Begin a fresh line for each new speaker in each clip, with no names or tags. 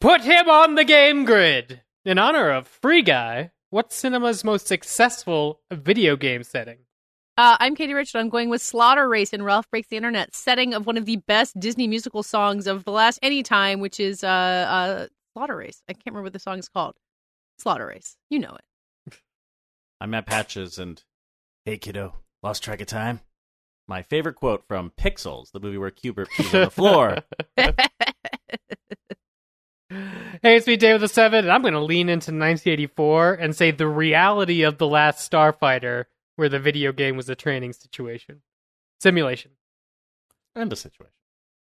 Put him on the game grid! In honor of Free Guy, what's cinema's most successful video game setting?
Uh, I'm Katie Richard. I'm going with Slaughter Race and Ralph Breaks the Internet, setting of one of the best Disney musical songs of the last any time, which is uh, uh, Slaughter Race. I can't remember what the song is called. Slaughter Race. You know it.
I'm Matt Patches and hey kiddo, lost track of time. My favorite quote from Pixels, the movie where Cubert pees on the floor.
Hey, it's me, David the Seven, and I'm going to lean into 1984 and say the reality of the last Starfighter, where the video game was a training situation, simulation,
and a situation.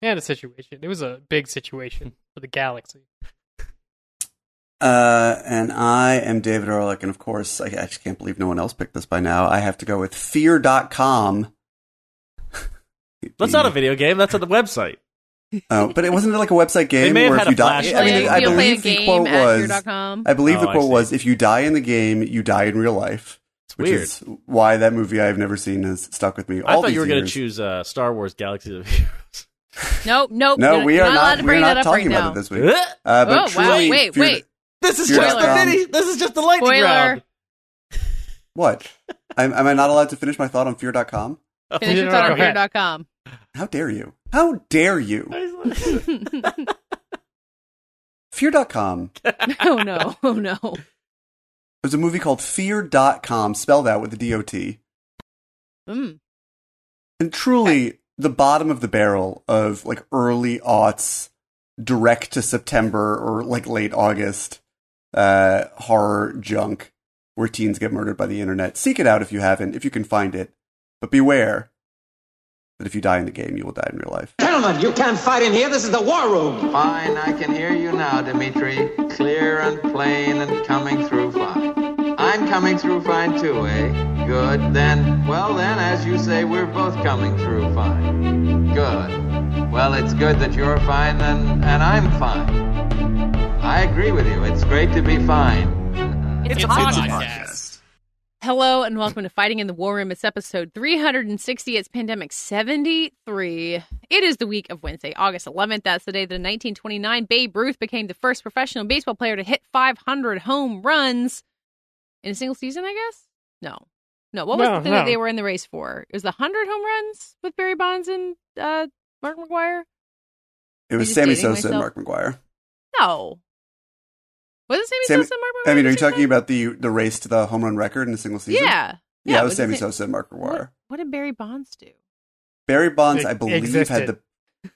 and a situation. It was a big situation for the galaxy.
Uh, and I am David Ehrlich, and of course, I actually can't believe no one else picked this by now. I have to go with Fear.com.
That's not a video game. That's on the website.
Oh, but it wasn't like a website game where if you die. I mean,
game.
I
You'll play a
believe the quote was. I believe the
Oh, I
quote was, "If you die in the game, you die in real life."
It's
which
weird.
is why that movie I've never seen has stuck with me.
I
all
thought
these
you were going to choose uh, Star Wars Galaxy of Heroes.
Nope, nope.
No, we
you're not
not. We're not talking
right
about
now.
it this week. Uh, but
Oh, wow, wait,
Fear-
wait.
This is just the mini. This is just the lightning
Spoiler.
round.
What? am, am I not allowed to finish my thought on Fear.com?
Finish your thought on
ahead.
fear.com.
How dare you? How dare you? Fear.com.
oh no, oh no.
There's a movie called Fear.com, spelled out with the D-O-T.
Mm.
And truly, the bottom of the barrel of like early aughts, direct to September or like late August uh, horror junk where teens get murdered by the internet. Seek it out if you haven't, if you can find it. But beware that if you die in the game, you will die in real life.
Gentlemen, you can't fight in here. This is the war room.
Fine, I can hear you now, Dimitri. Clear and plain and coming through fine. I'm coming through fine too, eh? Good. Then, well then, as you say, we're both coming through fine. Good. Well, it's good that you're fine and, and I'm fine. I agree with you. It's great to be fine.
It's, a podcast. Hello and welcome to Fighting in the War Room. It's episode 360. It's pandemic 73. It is the week of Wednesday, August 11th. That's the day that in 1929 Babe Ruth became the first professional baseball player to hit 500 home runs in a single season, I guess? No. No. What was
No,
the thing
no.
that they were in the race for? It was the 100 home runs with Barry Bonds and uh, Mark McGwire?
It was Sammy
dating
Sosa and? Mark McGwire.
No. Was it Sammy,
Sammy-
Sosa and Mark McGwire?
I mean, are you talking
time?
about the the race to the home run record in a single season?
Yeah.
Yeah, it was
but
Sammy
the sa-
Sosa and Mark McGwire.
What, what did Barry Bonds do?
Barry Bonds,
It
I believe,
existed.
had the.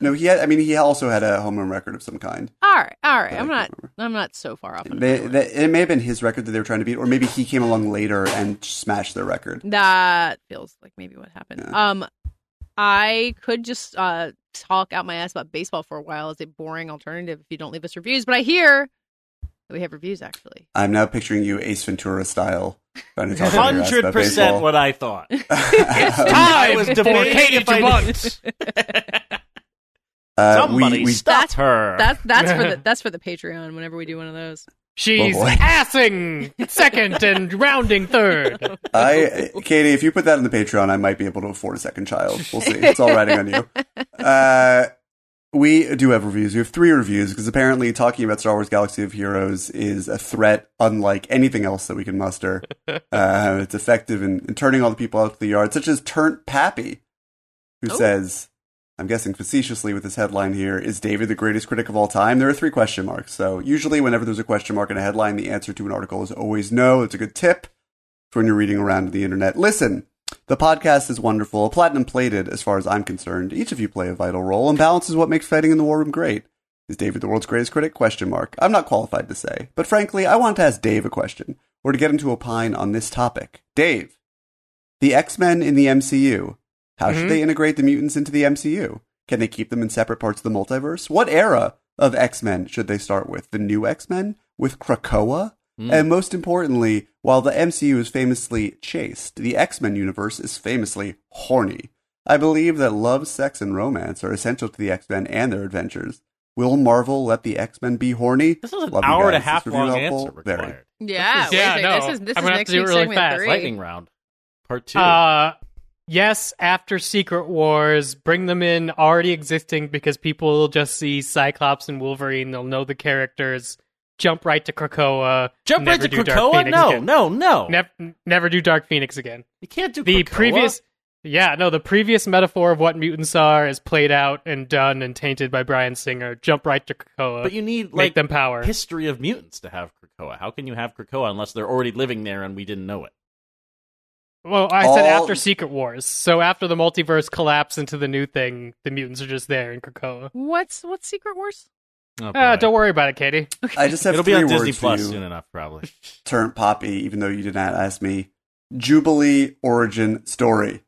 No, he had. I mean, he also had a home run record of some kind.
All right, all right.
I
I'm
can't remember.
I'm not so far off.
They,
that.
they, it may have been his record that they were trying to beat, or maybe he came along later and smashed their record.
That feels like maybe what happened.
Yeah.
Um, I could just uh talk out my ass about baseball for a while as a boring alternative if you don't leave us reviews. But I hear that we have reviews actually.
I'm now picturing you Ace Ventura style. trying to talk out your ass
Hundred
about
percent what I thought.
It's time
was
for
debating if
to
I-
Uh,
Somebody
we, we,
stop
That's-
her.
That's that's for the that's for the Patreon. Whenever we do one of those.
She's
Oh,
assing second and rounding third.
I, Katie, if you put that in the Patreon, I might be able to afford a second child. We'll see. It's all riding on you. Uh, we do have reviews. We have three reviews because apparently talking about Star Wars Galaxy of Heroes is a threat unlike anything else that we can muster. Uh, it's effective in, in turning all the people out to the yard, such as Turnt Pappy, who
Oh.
says, I'm guessing facetiously with this headline here, is David the greatest critic of all time? There are three question marks. So usually whenever there's a question mark in a headline, the answer to an article is always no. It's a good tip for when you're reading around the internet. Listen, the podcast is wonderful, platinum plated as far as I'm concerned. Each of you play a vital role and balance is what makes fighting in the war room great. Is David the world's greatest critic? Question mark. I'm not qualified to say, but frankly, I want to ask Dave a question or to get him to opine on this topic. Dave, the X-Men in the MCU. How should
Mhm.
they integrate the mutants into the MCU? Can they keep them in separate parts of the multiverse? What era of X-Men should they start with? The new X-Men with Krakoa?
Hmm.
And most importantly, while the MCU is famously chaste, the X-Men universe is famously horny. I believe that love, sex, and romance are essential to the X-Men and their adventures. Will Marvel let the X-Men be horny?
This is an
Love
hour and a half long
helpful?
answer
Very.
required.
Yeah,
Yeah,
wait a second.
no.
This is this
I'm gonna have
next
to do it really fast.
three.
Lightning round. Part two.
Uh, yes, after Secret Wars, bring them in already existing because people will just see Cyclops and Wolverine. They'll know the characters. Jump right to Krakoa.
Jump right to
do Dark
Krakoa?
Phoenix
No,
again.
no, no.
Nev- never do Dark Phoenix again.
You can't do
The
Krakoa.
previous, yeah, no, the previous metaphor of what mutants are is played out and done and tainted by Bryan Singer. Jump right to Krakoa.
But you need
make
like
them power.
history of mutants to have Krakoa. How can you have Krakoa unless they're already living there and we didn't know it?
Well, I said after Secret Wars. So after the multiverse collapse into the new thing, the mutants are just there in Krakoa.
What's what's Secret Wars?
Oh,
Ah, don't worry about it, Katie.
I just have
It'll be
three
on Disney
words
Plus
for you.
soon enough, probably.
Turn Poppy, even though you did not ask me. Jubilee origin story.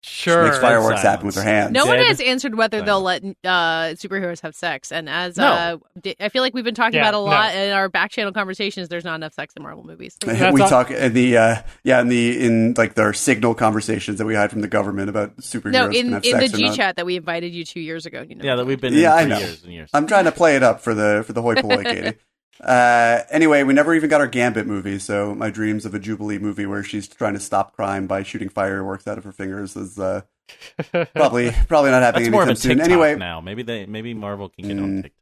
She
Sure.
makes fireworks
Silence.
happen with her hands.
No one has answered whether they'll let uh, superheroes have sex, and as
No.
uh, I feel like we've been talking
Yeah,
about a
no.
lot in our back channel conversations. There's not enough sex in Marvel movies.
That's
we
all-
talk in the uh, yeah in the in like their signal conversations that we had from the government about superheroes.
No,
can
in
have
in the
sex or
G chat that we invited you two years ago. You know,
Yeah, that we've been
Yeah, I
in for
know.
years and years.
I'm trying to play it up for the for the hoi polloi, Katie. Uh, anyway, we never even got our Gambit movie, so my dreams of a Jubilee movie where she's trying to stop crime by shooting fireworks out of her fingers is uh, probably probably not happening
That's
anytime soon. Anyway,
now. Maybe they maybe Marvel can get
Mm.
on TikTok.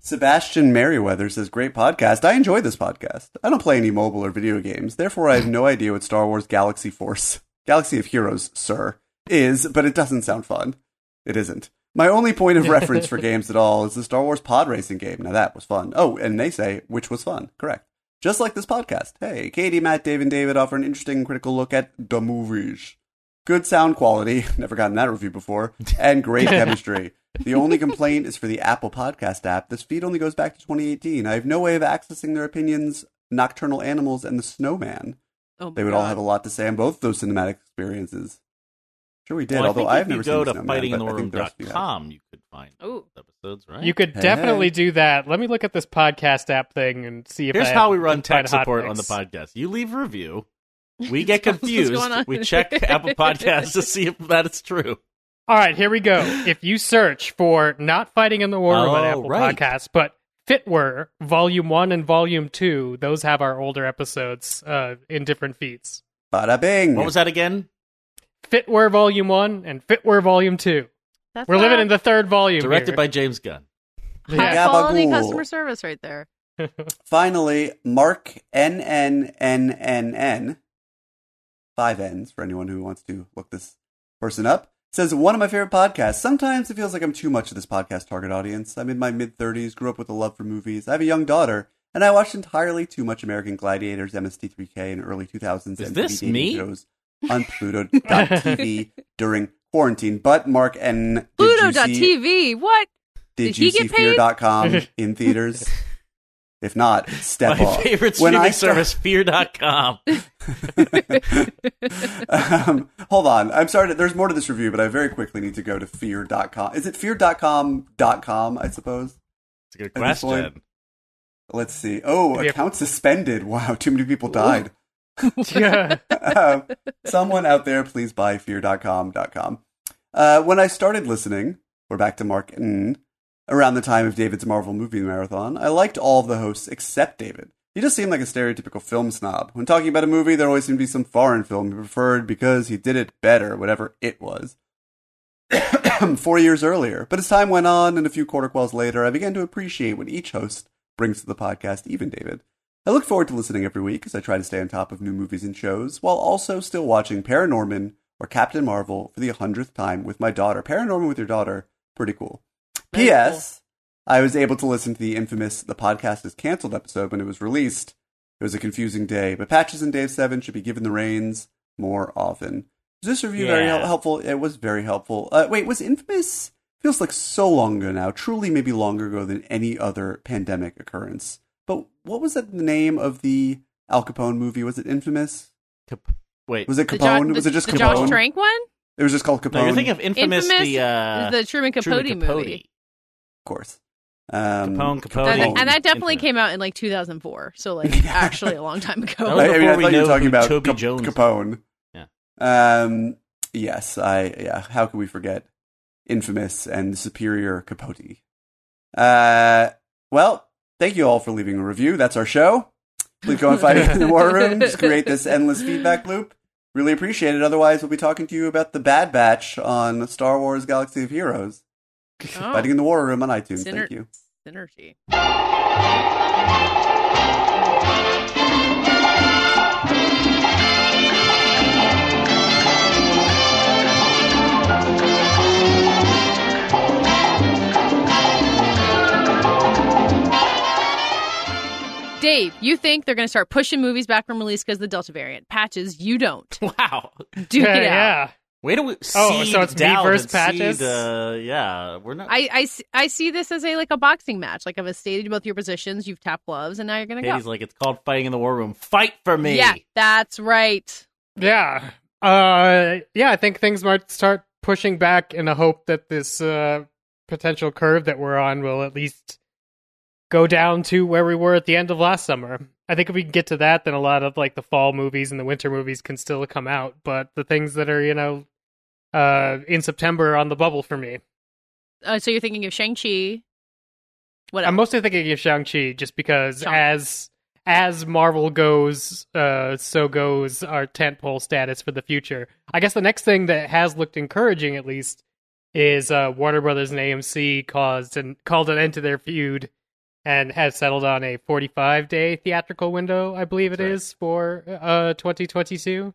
Sebastian Merriweather says, Great podcast. I enjoy this podcast. I don't play any mobile or video games, therefore, I have no idea what Star Wars Galaxy Force, Galaxy of Heroes, sir, is, but it doesn't sound fun. It isn't. My only point of reference for games at all is the Star Wars pod racing game. Now, that was fun. Oh, and they say, which was fun. Correct. Just like this podcast. Hey, Katie, Matt, Dave, and David offer an interesting critical look at the movies. Good sound quality, never gotten that review before, and great chemistry. The only complaint is for the Apple Podcast app. This feed only goes back to 2018. I have no way of accessing their opinions, Nocturnal Animals and The Snowman.
oh
They would all have a lot to say on both those cinematic experiences. Sure, we did.
Well,
although
I think
I've
if
never
you go
seen
to
The Snowman, but I think the you
fightingintheroom.com, you could find
Ooh.
episodes, right?
You could
Hey.
definitely do that. Let me look at this podcast app thing and see if
Here's
I
how
have-
we run tech support on the podcast. You leave a review. We get confused. We check Apple Podcasts to see if that is true.
All right, here we go. If you search for not fighting in the war room on
Oh,
Apple
right.
Podcasts, but Fitware Volume One and Volume Two, those have our older episodes uh, in different feeds.
Bada bing.
What was that again?
Fitware Volume One and Fitware Volume Two.
That's
We're living in the third volume.
Directed
here.
by James Gunn.
high
Yeah.
quality customer service right there.
Finally, Mark N N N N N, five N's for anyone who wants to look this person up, says one of my favorite podcasts. Sometimes it feels like I'm too much of this podcast target audience. I'm in my mid 30s, grew up with a love for movies. I have a young daughter, and I watched entirely too much American Gladiators, MST3K, and early 2000s
Is
MTV
this me?
shows on Pluto.tv during quarantine. But Mark and did you
Pluto.tv. What?
Did,
Did
you
he
see
get paid?
Fear.com in theaters? If not, step
My
off.
favorite
When
streaming
I start-
service, fear.com.
um, hold on. I'm sorry. To, there's more to this review, but I very quickly need to go to fear.com. Is it fear.com.com, I suppose?
It's a good
At this point-
question.
Let's see. Oh,
Yeah.
account suspended. Wow, too many people died.
Yeah.
um, someone out there, please buy fear.com.com. Uh, when I started listening, we're back to Mark N, around the time of David's Marvel movie marathon, I liked all of the hosts except David. He just seemed like a stereotypical film snob. When talking about a movie, there always seemed to be some foreign film he preferred because he did it better, whatever it was. Four years earlier. But as time went on and a few quarter quells later, I began to appreciate what each host brings to the podcast, even David. I look forward to listening every week as I try to stay on top of new movies and shows, while also still watching Paranorman or Captain Marvel for the hundredth time with my daughter. Paranorman with your daughter, pretty cool.
Very
P.S. I was able to listen to the infamous "The Podcast Is Cancelled" episode when it was released. It was a confusing day, but Patches and Dave Seven should be given the reins more often. Was this review very hel- helpful? It was very helpful. Uh, wait, was Infamous? Feels like so long ago now. Truly, maybe longer ago than any other pandemic occurrence. But what was that the name of the Al Capone movie? Was it Infamous?
Cap- Wait.
Was it
The
Capone?
Jo-
was it just
the
Capone?
Josh Trank one?
It was just called Capone.
no, you're thinking of Infamous,
Infamous
the, uh,
the Truman Capote,
Truman Capote.
movie.
of course. Um,
Capone, Capote.
That-
Capone.
and that definitely
Infinite.
came out in like 2004. So like actually a long time ago.
I, I mean, I thought you were talking about
Toby
Cap-
Jones.
Capone.
Yeah.
Um. Yes. I. Yeah. How could we forget Infamous and Superior Capote? Uh. Well, thank you all for leaving a review. That's our show. Please go and fight it in the war room. Just create this endless feedback loop Really appreciate it. Otherwise, we'll be talking to you about the Bad Batch on Star Wars Galaxy of Heroes.
Oh,
Fighting in the War Room on iTunes.
syner-
Thank you.
Synergy. Dave, you think they're going to start pushing movies back from release because the Delta variant. Patches, you don't.
Wow.
Duke
yeah,
it out.
yeah.
Way to seed
Oh, so it's me versus Patches?
seed, uh, yeah, we're not.
I I see this as a like a boxing match. Like I've stated both your positions. You've tapped gloves, and now you're going to
Katie's
go.
like, it's called fighting in the war room. Fight for me.
Yeah, that's right.
Yeah. Uh yeah, I think things might start pushing back in the hope that this uh potential curve that we're on will at least go down to where we were at the end of last summer. I think if we can get to that then a lot of like the fall movies and the winter movies can still come out, but the things that are, you know, uh in September are on the bubble for me.
Uh, so you're thinking of Shang Chi. What else?
I'm mostly thinking of Shang-Chi just because
Shang-
as as Marvel goes, uh, so goes our tentpole status for the future. I guess the next thing that has looked encouraging, at least, is uh, Warner Brothers and AMC caused and called an end to their feud and has settled on a 45 day theatrical window, I believe it is, for uh, 2022.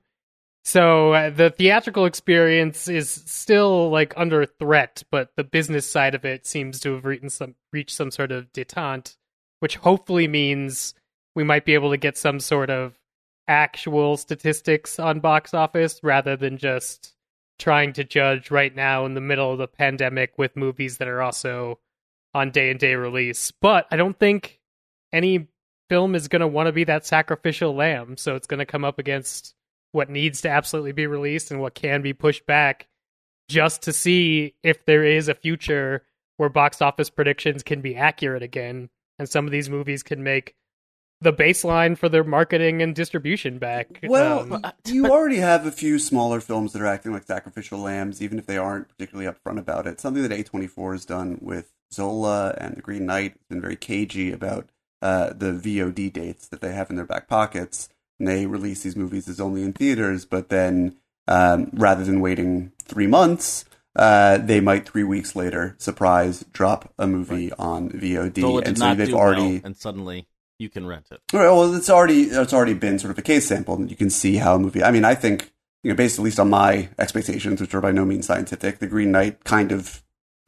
So uh, the theatrical experience is still like under threat, but the business side of it seems to have reached some reached some sort of detente, which hopefully means we might be able to get some sort of actual statistics on box office rather than just trying to judge right now in the middle of the pandemic with movies that are also on day and day release. But I don't think any film is going to want to be that sacrificial lamb, so it's going to come up against what needs to absolutely be released and what can be pushed back just to see if there is a future where box office predictions can be accurate again and some of these movies can make the baseline for their marketing and distribution back.
Well,
Um,
you already have a few smaller films that are acting like sacrificial lambs, even if they aren't particularly upfront about it. Something that A24 has done with Zola and The Green Knight has been very cagey about uh, the VOD dates that they have in their back pockets. And they release these movies as only in theaters, but then um, rather than waiting three months, uh, they might three weeks later surprise drop a movie on VOD,
Zola
and so they've already
well, and suddenly you can rent it.
Right, well, it's already it's already been sort of a case sample, and you can see how a movie. I mean, I think you know, based at least on my expectations, which are by no means scientific, The Green Knight kind of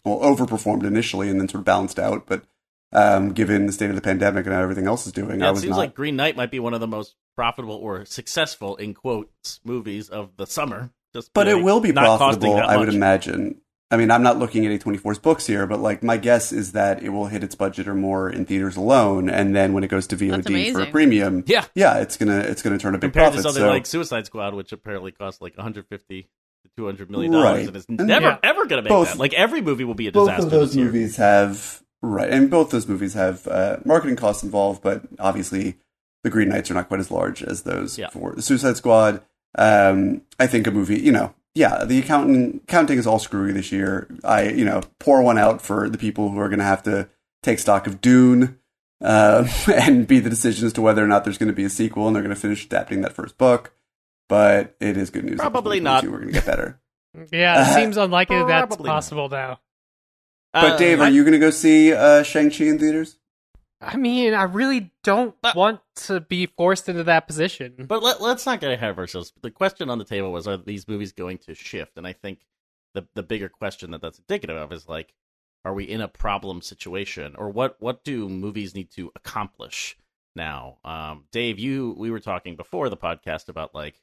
well overperformed initially, and then sort of balanced out. But um, given the state of the pandemic and how everything else is doing,
Yeah,
I
it seems
not.
like Green Knight might be one of the most profitable or successful in quotes movies of the summer. Just
but
like,
it will be profitable, I would imagine. I mean, I'm not looking at A24's books here, but like my guess is that it will hit its budget or more in theaters alone, and then when it goes to VOD for a premium,
Yeah,
yeah, it's gonna it's gonna turn a big
compared
profit.
to something
so
like Suicide Squad, which apparently cost like 150 to 200 million dollars,
Right.
and it's
And
never
yeah.
ever going to make
Both-
that. Like every movie will be a disaster.
both
disaster
of those
this year.
movies have right, and both those movies have uh, marketing costs involved, but obviously the Green Knights are not quite as large as those
Yeah.
for the Suicide Squad. Um, I think a movie, you know, yeah, the accounting counting is all screwy this year. I, you know, pour one out for the people who are going to have to take stock of Dune. Uh, and be the decision as to whether or not there's going to be a sequel, and they're going to finish adapting that first book. But it is good news.
Probably not.
We're going to get better.
yeah, it seems unlikely that's
Probably not.
possible now.
But
Uh,
Dave, are
I-
you going to go see uh, Shang Chi in theaters?
I mean, I really don't
But-
want to be forced into that position.
But let, let's not get ahead of ourselves. The question on the table was: Are these movies going to shift? And I think the the bigger question that that's indicative of is like, are we in a problem situation, or what? What do movies need to accomplish now? Um, Dave, you we were talking before the podcast about like,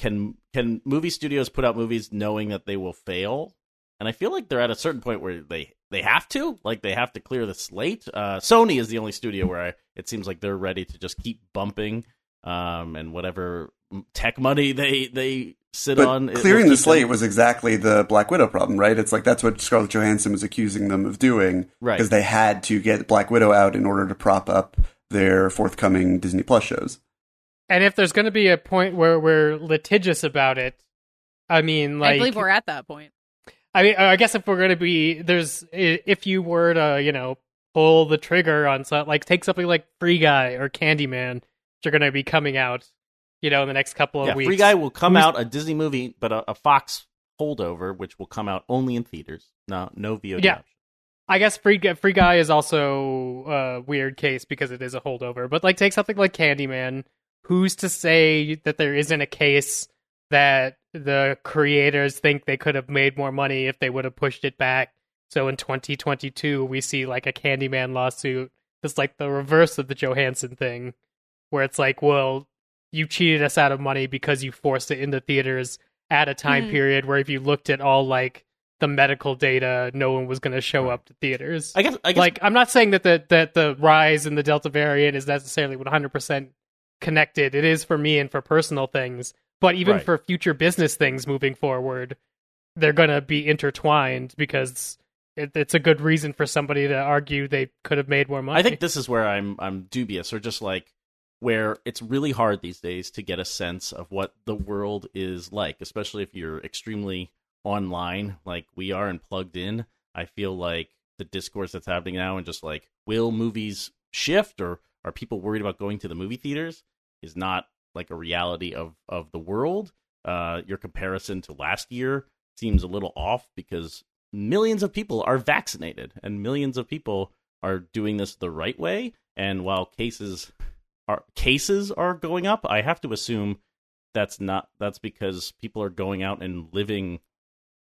can can movie studios put out movies knowing that they will fail? And I feel like they're at a certain point where they they have to, like they have to clear the slate. Uh, Sony is the only studio where I, it seems like they're ready to just keep bumping, um, and whatever tech money they they sit
But
on.
clearing the slate
them-
was exactly the Black Widow problem, right? It's like that's what Scarlett Johansson was accusing them of doing,
Right.
Because they had to get Black Widow out in order to prop up their forthcoming Disney Plus shows.
And if there's going to be a point where we're litigious about it, I mean, like,
I believe we're at that point.
I mean, I guess if we're going to be, there's, if you were to, you know, pull the trigger on something, like take something like Free Guy or Candyman, which are going to be coming out you know, in the next couple of
yeah,
weeks.
Free Guy will come
Who's-
out a Disney movie, but a, a Fox holdover, which will come out only in theaters. No, no VOD.
Yeah.
option.
I guess Free Guy, Free Guy is also a weird case because it is a holdover. But like, take something like Candyman. Who's to say that there isn't a case that the creators think they could have made more money if they would have pushed it back? So in 2022, we see like a Candyman lawsuit that's like the reverse of the Johansson thing, where it's like, well, you cheated us out of money because you forced it into theaters at a time
Hmm.
period where if you looked at all like the medical data, no one was going to show up to theaters.
I guess. I guess.
like, I'm not saying that the that the rise in the Delta variant is necessarily 100 percent connected. It is for me and for personal things, but even
Right.
for future business things moving forward, they're going to be intertwined because it, it's a good reason for somebody to argue they could have made more money.
I think this is where I'm I'm dubious, or just like where it's really hard these days to get a sense of what the world is like, especially if you're extremely online, like we are and plugged in. I feel like the discourse that's happening now, and just like, will movies shift, or are people worried about going to the movie theaters? Is not like a reality of of the world. Uh, your comparison to last year seems a little off because millions of people are vaccinated and millions of people are doing this the right way and while cases are cases are going up i have to assume that's not that's because people are going out and living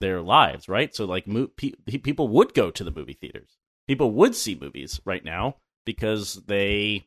their lives right so like mo- pe- people would go to the movie theaters people would see movies right now because they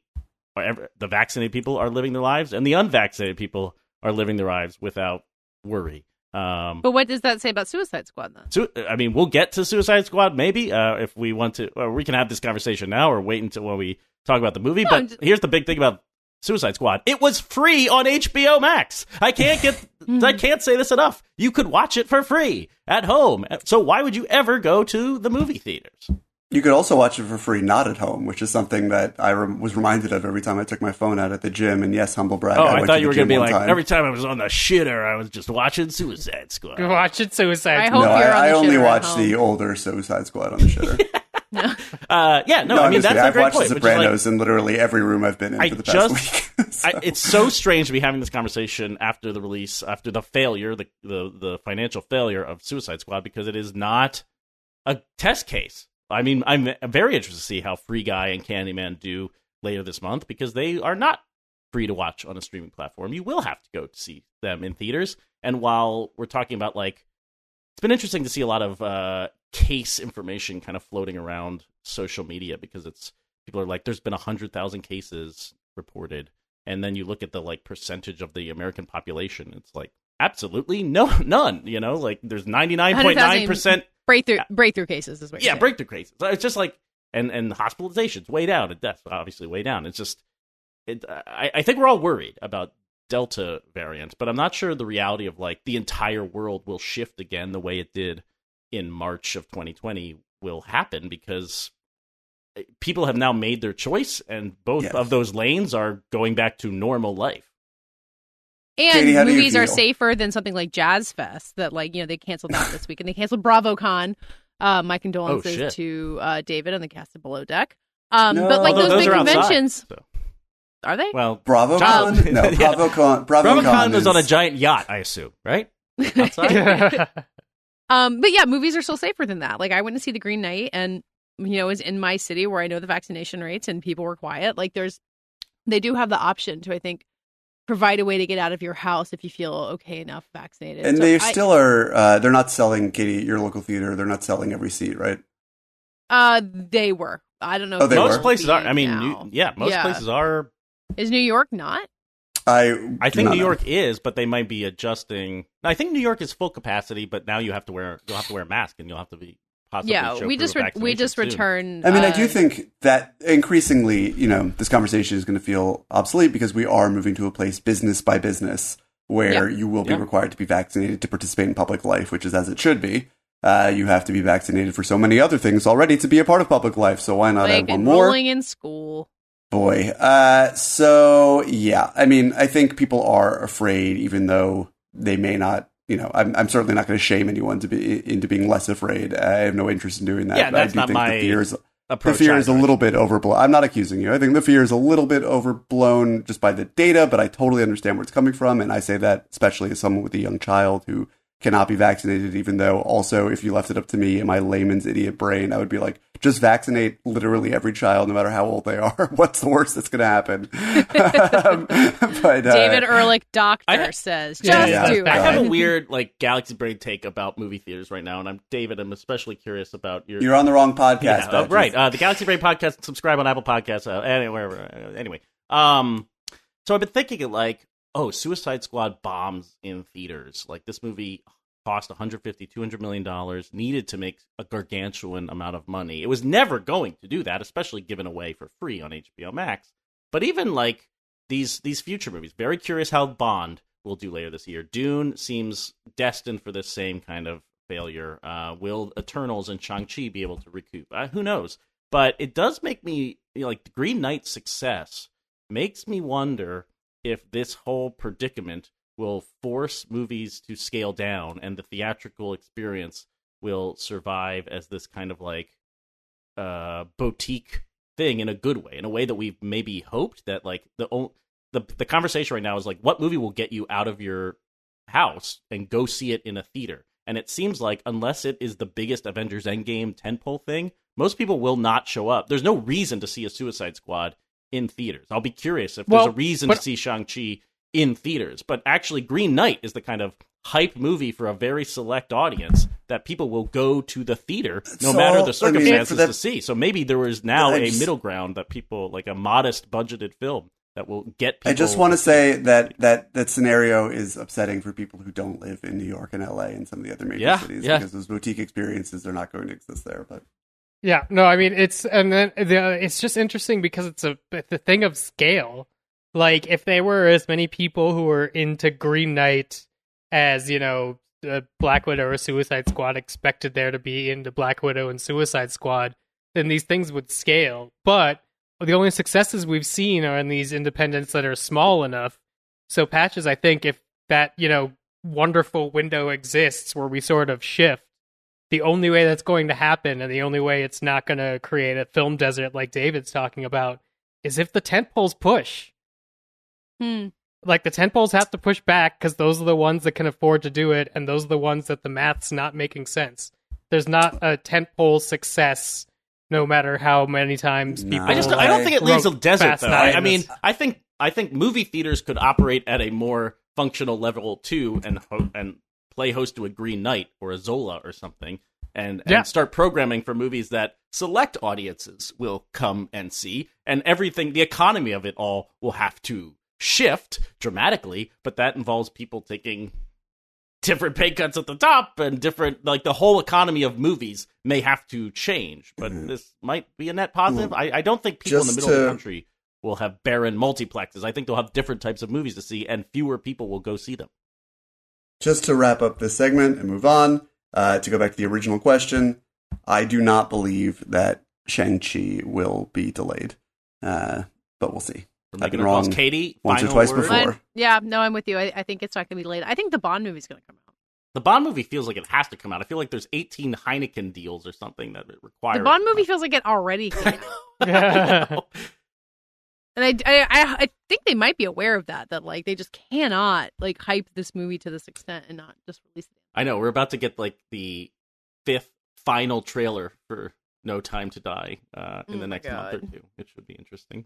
are the vaccinated people are living their lives and the unvaccinated people are living their lives without worry um
But what does that say about Suicide Squad then?
Su- I mean, we'll get to Suicide Squad maybe uh, if we want to. Or we can have this conversation now, or wait until when we talk about the movie.
No,
but
just-
here's the big thing about Suicide Squad: it was free on HBO Max. I can't get, I can't say this enough. You could watch it for free at home. So why would you ever go to the movie theaters?
You could also watch it for free, not at home, which is something that I rem- was reminded of every time I took my phone out at the gym. And yes, humble brag.
Oh,
I,
I, thought you were going to be like
time.
every time I was on the shitter, I was just watching Suicide Squad.
watching Suicide.
I
Squad.
hope
no,
you're
I,
on the
I only
shitter
watch the older Suicide Squad on the shitter.
Uh, yeah, no,
no,
I mean that's
kidding.
a
I've
great
watched
point.
The
which is like-
Sopranos in literally every room I've been in
I
for the past
just-
week. So-
I, it's so strange to be having this conversation after the release, after the failure, the, the the financial failure of Suicide Squad, because it is not a test case. I mean, I'm very interested to see how Free Guy and Candyman do later this month because they are not free to watch on a streaming platform. You will have to go to see them in theaters. And while we're talking about like, it's been interesting to see a lot of uh, case information kind of floating around social media because it's people are like, there's been a hundred thousand cases reported and then you look at the like percentage of the American population, it's like absolutely no none. You know, like there's ninety nine point nine percent
breakthrough breakthrough cases is what.
yeah
you're saying.
breakthrough cases. It's just like and and hospitalizations way down and deaths obviously way down. It's just it. I, I think we're all worried about Delta variant, but I'm not sure the reality of like the entire world will shift again the way it did in March of 2020 will happen because eh, people have now made their choice and both
Yes.
of those lanes are going back to normal life.
And
Katie, how do you
movies are safer than something like Jazz Fest that like, you know, they canceled that this week and they canceled BravoCon. Uh, my condolences
Oh,
to uh, David and the cast of Below Deck. Um,
No.
but like
Although
those, big
are outside,
conventions,
so-
are they?
Well,
BravoCon?
Um,
no,
yeah.
BravoCon. BravoCon,
BravoCon was
is,
on a giant yacht, I assume, right? Outside?
Um, but yeah, movies are still safer than that. Like I went to see The Green Knight, and you know, is in my city where I know the vaccination rates and people were quiet. Like there's, they do have the option to I think provide a way to get out of your house if you feel okay enough vaccinated.
And
So
they
I-
still are. Uh, they're not selling Katie your local theater. They're not selling every seat, right?
uh, they were. I don't know.
Oh,
if
they
they'll
most
were?
places are. I mean. New, yeah, most
Yeah.
places are.
is New York not?
I
I think New
know.
York is, but they might be adjusting. I think New York is full capacity, but now you have to wear you'll have to wear a mask and you'll have to be possibly
yeah,
show
we just re- we
vaccination
just
soon.
I mean, I
uh,
do think that increasingly, you know, this conversation is going to feel obsolete because we are moving to a place business by business where
Yeah.
you will be
Yeah.
required to be vaccinated to participate in public life, which is as it should be. Uh, you have to be vaccinated for so many other things already to be a part of public life. So why not
like
add one more?
enrolling in school.
Boy. Uh, so yeah, I mean, I think people are afraid, even though they may not. You know, I'm, I'm certainly not going to shame anyone to be into being less afraid. I have no interest in doing that.
Yeah,
but I
that's
do
not
think
my-
the fears
approach.
the fear is a little bit overblown. I'm not accusing you. I think the fear is a little bit overblown just by the data, but I totally understand where it's coming from. And I say that especially as someone with a young child who cannot be vaccinated, even though also, if you left it up to me in my layman's idiot brain, I would be like, just vaccinate literally every child, no matter how old they are. What's the worst that's going to happen? um, but, uh,
David Ehrlich, doctor,
I-
says,
Yeah,
just
yeah,
do
I have a weird like galaxy brain take about movie theaters right now, and I'm David. I'm especially curious about your.
You're on the wrong podcast.
yeah, uh, right. Uh, the Galaxy Brain podcast. Subscribe on Apple Podcasts. Uh, anywhere. Uh, anyway, um, so I've been thinking it like, oh, Suicide Squad bombs in theaters. Like this movie cost 150 200 million dollars needed to make a gargantuan amount of money. It was never going to do that especially given away for free on hbo max. But even like these these future movies very curious how bond will do later this year. Dune seems destined for the same kind of failure. Uh, will eternals and shang-chi be able to recoup? Uh, who knows? But it does make me you know, like the green knight's success makes me wonder if this whole predicament will force movies to scale down and the theatrical experience will survive as this kind of like uh boutique thing in a good way in a way that we've maybe hoped that like the the the conversation right now is like what movie will get you out of your house and go see it in a theater? And it seems like unless it is the biggest Avengers Endgame tentpole thing most people will not show up. There's no reason to see a Suicide Squad in theaters I'll be curious if
Well,
there's a reason
but-
to see Shang-Chi in theaters. But actually, Green Knight is the kind of hype movie for a very select audience that people will go to the theater no
So,
matter the
mean,
circumstances
for that-
to see. So maybe there is now
I
a
just-
middle ground that people like a modest budgeted film that will get people.
I just want to say that, that that scenario is upsetting for people who don't live in New York and LA and some of the other major
Yeah,
cities
yeah.
because those boutique experiences are not going to exist there. But
Yeah, no, I mean it's and then the, it's just interesting because it's a the thing of scale. Like if there were as many people who were into Green Knight as you know uh, Black Widow or Suicide Squad expected there to be into Black Widow and Suicide Squad, then these things would scale. But the only successes we've seen are in these independents that are small enough. So patches, I think, if that you know wonderful window exists where we sort of shift the only way that's going to happen and the only way it's not going to create a film desert like David's talking about is if the tent poles push.
Hmm.
Like the tent poles have to push back because those are the ones that can afford to do it, and those are the ones that the math's not making sense. There's not a tent pole success, no matter how many times
No.
people.
I just I don't think it leaves a desert though. I, I mean, I think I think movie theaters could operate at a more functional level too, and ho- and play host to a Green Knight or a Zola or something, and, and
Yeah.
start programming for movies that select audiences will come and see, and everything. The economy of it all will have to shift dramatically, but that involves people taking different pay cuts at the top and different like the whole economy of movies may have to change but mm-hmm. this might be a net positive mm. I, I don't think people in the
Just
middle of the country will have barren multiplexes i think they'll have different types of movies to see and fewer people will go see them
just to wrap up this segment and move on, uh, to go back to the original question, I do not believe that Shang-Chi will be delayed. Uh, but we'll see.
We're
I've been wrong
katie
once or twice
word?
before.
Mine- yeah, no, I'm with you. I, I think it's not going to be late. I think the Bond movie's going to come out.
the bond movie feels like it has to come out i feel like there's 18 heineken deals or something that it requires
The Bond movie feels like it already came out.
I
And I, I, I, I think they might be aware of that, that like they just cannot like hype this movie to this extent and not just release it.
I know we're about to get like the fifth final trailer for no time to die uh, in
Oh
the
my
next month or two it should be interesting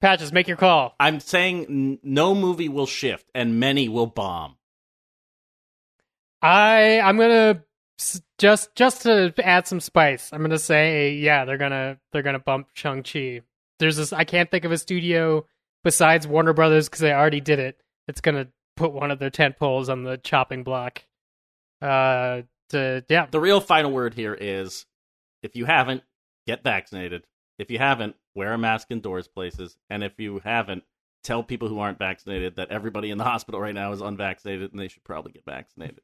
Patches, make your call.
I'm saying n- no movie will shift and many will bomb.
I I'm gonna just just to add some spice. I'm gonna say yeah, they're gonna they're gonna bump Shang Chi. There's this I can't think of a studio besides Warner Brothers because they already did it. It's gonna put one of their tent poles on the chopping block. Uh, to yeah,
The real final word here is if you haven't, get vaccinated. If you haven't, wear a mask indoors places. And if you haven't, tell people who aren't vaccinated that everybody in the hospital right now is unvaccinated and they should probably get vaccinated.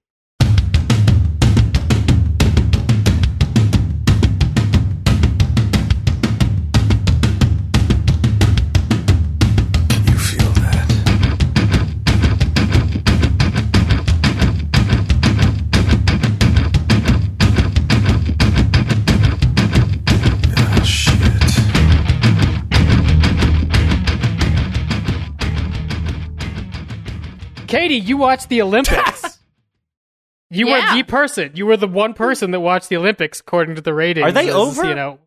Katie, you watched the Olympics. You
Yeah.
were the person. You were the one person that watched the Olympics, according to the ratings.
Are they
As,
over?
You know,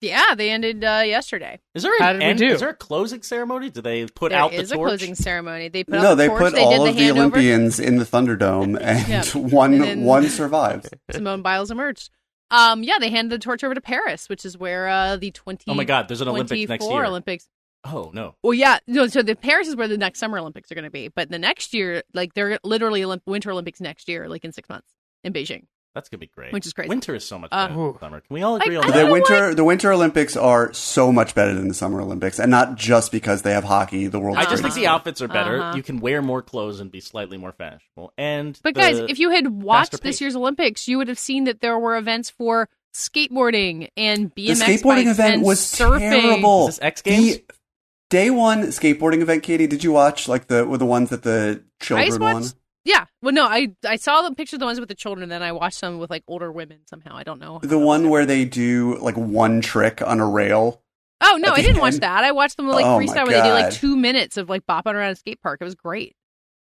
Yeah, they ended uh, yesterday.
Is there
How
an
we
end,
do?
Is there a closing ceremony? Do they put
There
out
is
the
a
torch?
closing ceremony. They put
no,
out the
they
torch.
put
they did
all
the
of the
handover.
Olympians in the Thunderdome, and
Yep.
one
And then-
one survives.
Simone Biles emerged. Um, yeah, they handed the torch over to Paris, which is where uh, the twenty.
Oh my God, there's an Olympics next
24
year.
Olympics.
Oh no.
Well, yeah, no. So the Paris is where the next Summer Olympics are going to be, but the next year, like they're literally Olymp- Winter Olympics next year, like in six months in Beijing.
That's gonna be great.
Which is crazy.
Winter is so much
Uh,
better than summer. Can we all agree
I-
on that?
The
know
winter the Winter Olympics are so much better than the Summer Olympics, and not just because they have hockey. The world.
I just think the outfits are better.
Uh-huh.
You can wear more clothes and be slightly more fashionable. And
But
the-
guys, if you had watched this year's Olympics, you would have seen that there were events for skateboarding and BMX.
the skateboarding
bikes
event
and
was
surfing.
terrible.
Is this X Games?
The day one skateboarding event, Katie. Did you watch like the with the ones that the
I
children
just
won?
Yeah, well, no, I I saw the picture of the ones with the children, and then I watched some with like older women. Somehow, I don't know.
The one where they do like one trick on a rail.
Oh no, I didn't watch that. I watched them with like
Oh,
freestyle where they do like two minutes of like bopping around a skate park. It was great.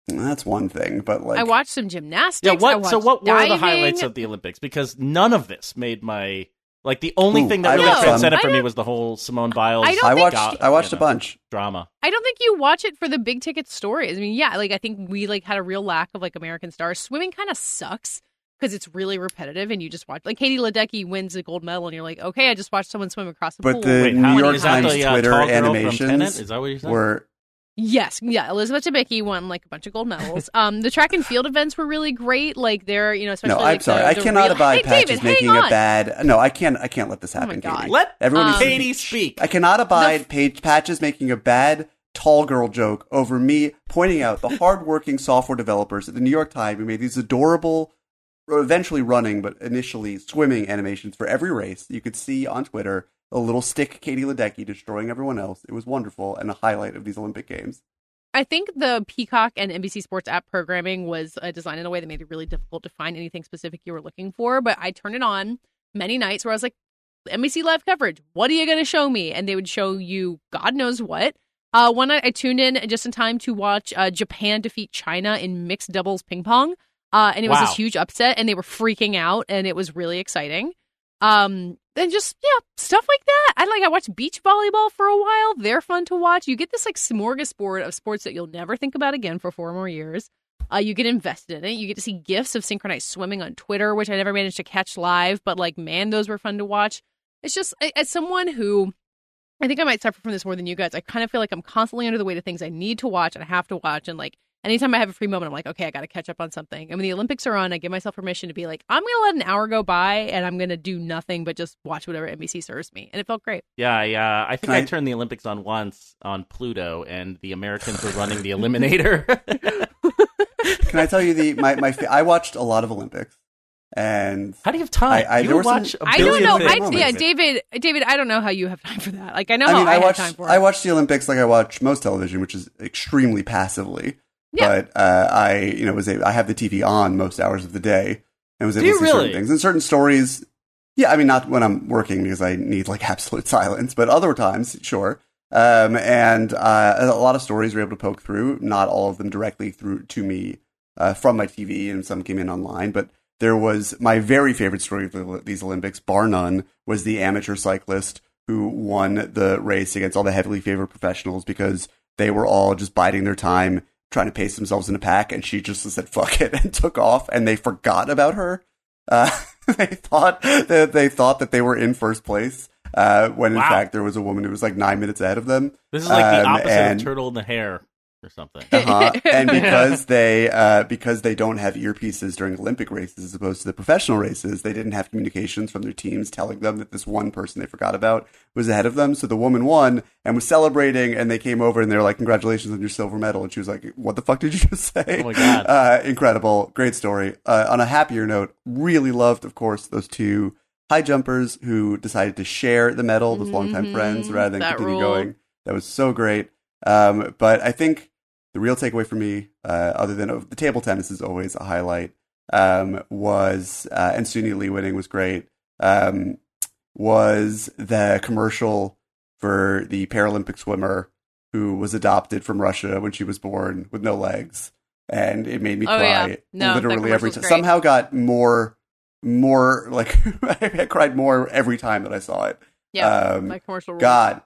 That's one thing, but like
I watched some gymnastics.
yeah,
I
what? So
watched
what were the highlights of the Olympics? Because none of this made my like the only
Ooh,
thing that
I
really
watched
transcended
some-
for me was the whole Simone Biles.
I
I watched
got-
I watched
you
a
know,
bunch.
drama.
I don't think you watch it for the big ticket stories. I mean, yeah, like I think we like had a real lack of like American stars. Swimming kind of sucks because it's really repetitive, and you just watch like Katie Ledecky wins a gold medal, and you're like, okay, I just watched someone swim across the
But
pool.
the
Wait,
New York Times
the, uh,
Twitter
tall
animations
Is that what you're saying?
were
Yes, yeah, Elizabeth Debicki won like a bunch of gold medals. um, the track and field events were really great. Like they're, you know, especially
no. I'm
like, the-
sorry, I
the
cannot
real-
abide
hey,
patches
David,
making
hang
a bad. No, I can't. I can't let this
Oh
happen,
God.
Katie.
Let
Everyone needs to
Katie
be-
speak.
I cannot abide
The-
page patches making a bad tall girl joke over me pointing out the hardworking software developers at the New York Times who made these adorable, eventually running but initially swimming animations for every race. You could see on Twitter a little stick Katie Ledecky destroying everyone else. It was wonderful and a highlight of these Olympic Games.
I think the Peacock and NBC Sports app programming was uh, designed in a way that made it really difficult to find anything specific you were looking for. But I turned it on many nights where I was like, NBC live coverage, what are you going to show me? And they would show you God knows what. Uh, one night I tuned in just in time to watch uh, Japan defeat China in mixed doubles ping pong. Uh, and it was
Wow.
this huge upset, and they were freaking out, and it was really exciting. Um, and just yeah, stuff like that. I like I watched beach volleyball for a while. They're fun to watch. You get this like smorgasbord of sports that you'll never think about again for four more years. Uh, you get invested in it. You get to see gifs of synchronized swimming on Twitter, which I never managed to catch live, but like man, those were fun to watch. It's just as someone who I think I might suffer from this more than you guys. I kind of feel like I'm constantly under the weight of things I need to watch and I have to watch. And like anytime I have a free moment, I'm like, okay, I got to catch up on something. And when the Olympics are on, I give myself permission to be like, I'm going to let an hour go by and I'm going to do nothing but just watch whatever NBC serves me. And it felt great.
Yeah, yeah. I think I,
I-
turned the Olympics on once on Pluto, and the Americans were running the Eliminator.
Can I tell you the my my fa- I watched a lot of Olympics and
How do you have time?
I- I-
you
there some-
watch a
I don't know. I, yeah, David, David, I don't know how you have time for that. Like, I know
I
how
mean,
I,
I
have
watched
time for
I
it.
watched the Olympics like I watch most television, which is extremely passively.
Yeah.
But uh, I, you know, was a, I have the TV on most hours of the day and was able to see certain things and certain stories. Yeah, I mean, not when I'm working because I need like absolute silence, but other times, sure. Um, and uh, a lot of stories were able to poke through. Not all of them directly through to me uh, from my TV, and some came in online. But there was my very favorite story of the, these Olympics, bar none, was the amateur cyclist who won the race against all the heavily favored professionals because they were all just biding their time, trying to pace themselves in a pack, and she just said "fuck it" and took off, and they forgot about her. Uh, they thought that they thought that they were in first place. Uh, when in
Wow.
fact there was a woman who was like nine minutes ahead of them.
This is like the
Um,
opposite
and-
of Turtle in the Hare or something.
uh-huh. and because they uh, because they don't have earpieces during Olympic races as opposed to the professional races, they didn't have communications from their teams telling them that this one person they forgot about was ahead of them. So the woman won and was celebrating, and they came over and they were like, "Congratulations on your silver medal!" And she was like, "What the fuck did you just say?"
Oh my God.
Uh, incredible, great story. Uh, on a happier note, really loved, of course, those two high jumpers who decided to share the medal with longtime
Mhm.
friends rather than
That
continue
rule.
going. That was so great. Um, but I think the real takeaway for me, uh, other than the table tennis is always a highlight, um, was uh, and Suni Lee winning was great. Um, was the commercial for the Paralympic swimmer who was adopted from Russia when she was born with no legs. and it made me
Oh,
cry
yeah. No,
literally every time.
great.
Somehow got more, more like I cried more every time that I saw it.
Yeah,
um,
my commercial rules.
God,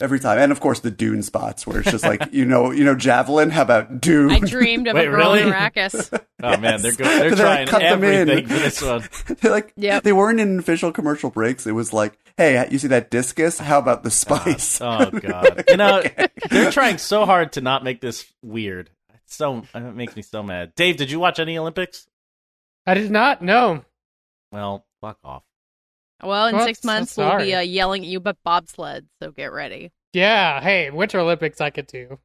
every time, and of course the Dune spots where it's just like you know, you know, javelin. How about Dune?
I dreamed of
Wait,
a girl in
really?
Arrakis.
Oh man, they're go- they're
They, like,
trying
cut them in.
everything for this one.
They're like,
Yep.
they weren't in official commercial breaks. It was like, hey, you see that discus? How about the ah, spice?
Oh god, you know they're trying so hard to not make this weird. It's so it makes me so mad. Dave, did you watch any Olympics?
I did not No.
Well, fuck off.
Well, in
Well,
six
so
months we'll be uh, yelling at you about bobsled, so get ready.
Yeah, hey, Winter Olympics I could do.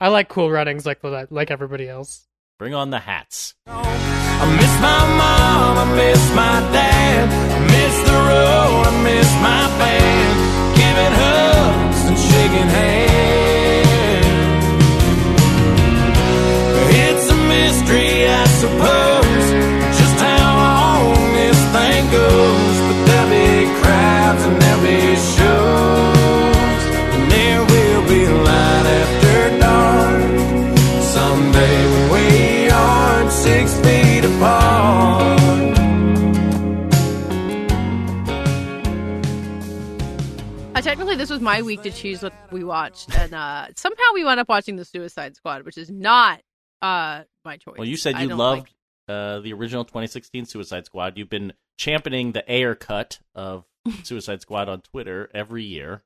I like cool runnings like like everybody else.
Bring on the hats.
I miss my mom, I miss my dad, my
week to choose what we watched, and uh, somehow we wound up watching The Suicide Squad, which is not uh, my choice.
Well, you said you loved
like-
uh, the original 2016 Suicide Squad. You've been championing the Ayer cut of Suicide Squad on Twitter every year,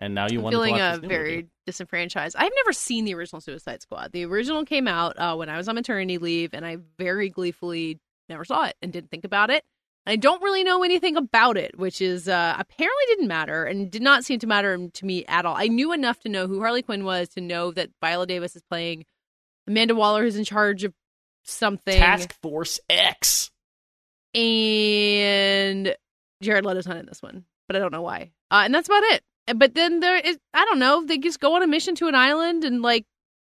and now you
I'm
want to watch
uh,
this new
very
movie.
disenfranchised. I've never seen the original Suicide Squad. The original came out uh, when I was on maternity leave, and I very gleefully never saw it and didn't think about it. I don't really know anything about it, which is uh, apparently didn't matter and did not seem to matter to me at all. I knew enough to know who Harley Quinn was, to know that Viola Davis is playing Amanda Waller, who's in charge of something,
Task Force X.
and Jared Leto's not in this one, but I don't know why. Uh, and that's about it. But then there is, I don't know, they just go on a mission to an island and like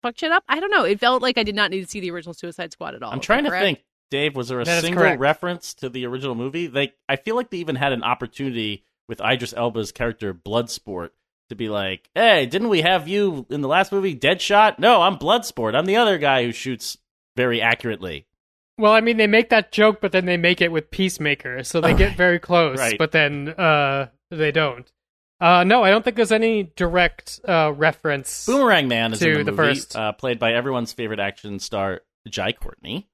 fuck shit up. I don't know. It felt like I did not need to see the original Suicide Squad at all.
I'm trying to
correct?
think, Dave. Was there a
That
single reference to the original movie? Like, I feel like they even had an opportunity with Idris Elba's character Bloodsport to be like, "Hey, didn't we have you in the last movie, Deadshot? No, I'm Bloodsport. I'm the other guy who shoots very accurately."
Well, I mean, they make that joke, but then they make it with Peacemaker, so they
Oh,
get very close,
Right.
but then uh, they don't. Uh, no, I don't think there's any direct uh, reference.
Boomerang Man is
To
the,
the first.
Uh, played by everyone's favorite action star, Jai Courtney.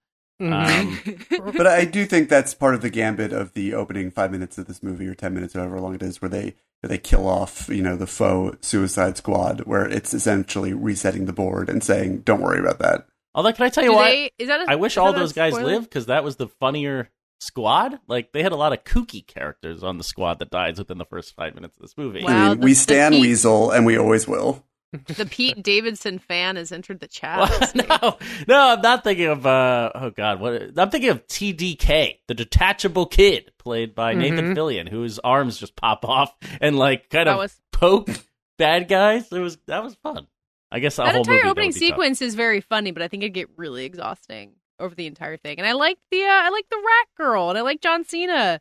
Mhm.
Um,
but I do think that's part of the gambit of the opening five minutes of this movie, or ten minutes, however long it is, where they where they kill off, you know, the faux Suicide Squad, where it's essentially resetting the board and saying, "Don't worry about that."
although, can I tell you
Do
what?
they- is that a-
I wish
is
all those guys
spoiler?
lived because that was the funnier squad. Like they had a lot of kooky characters on the squad that dies within the first five minutes of this movie.
Wow.
I mean,
the-
we
the
stand Weasel, and we always will.
The Pete Davidson fan has entered the chat.
no, no, I'm not thinking of. uh Oh God, what? I'm thinking of TDK, the detachable kid, played by Nathan
Mhm.
Fillion, whose arms just pop off and like kind
That
of
was-
poke bad guys. It was that was fun. I guess
that entire
movie,
opening
would be tough.
sequence is very funny, but I think it'd get really exhausting over the entire thing. And I like the uh, I like the rat girl, and I like John Cena.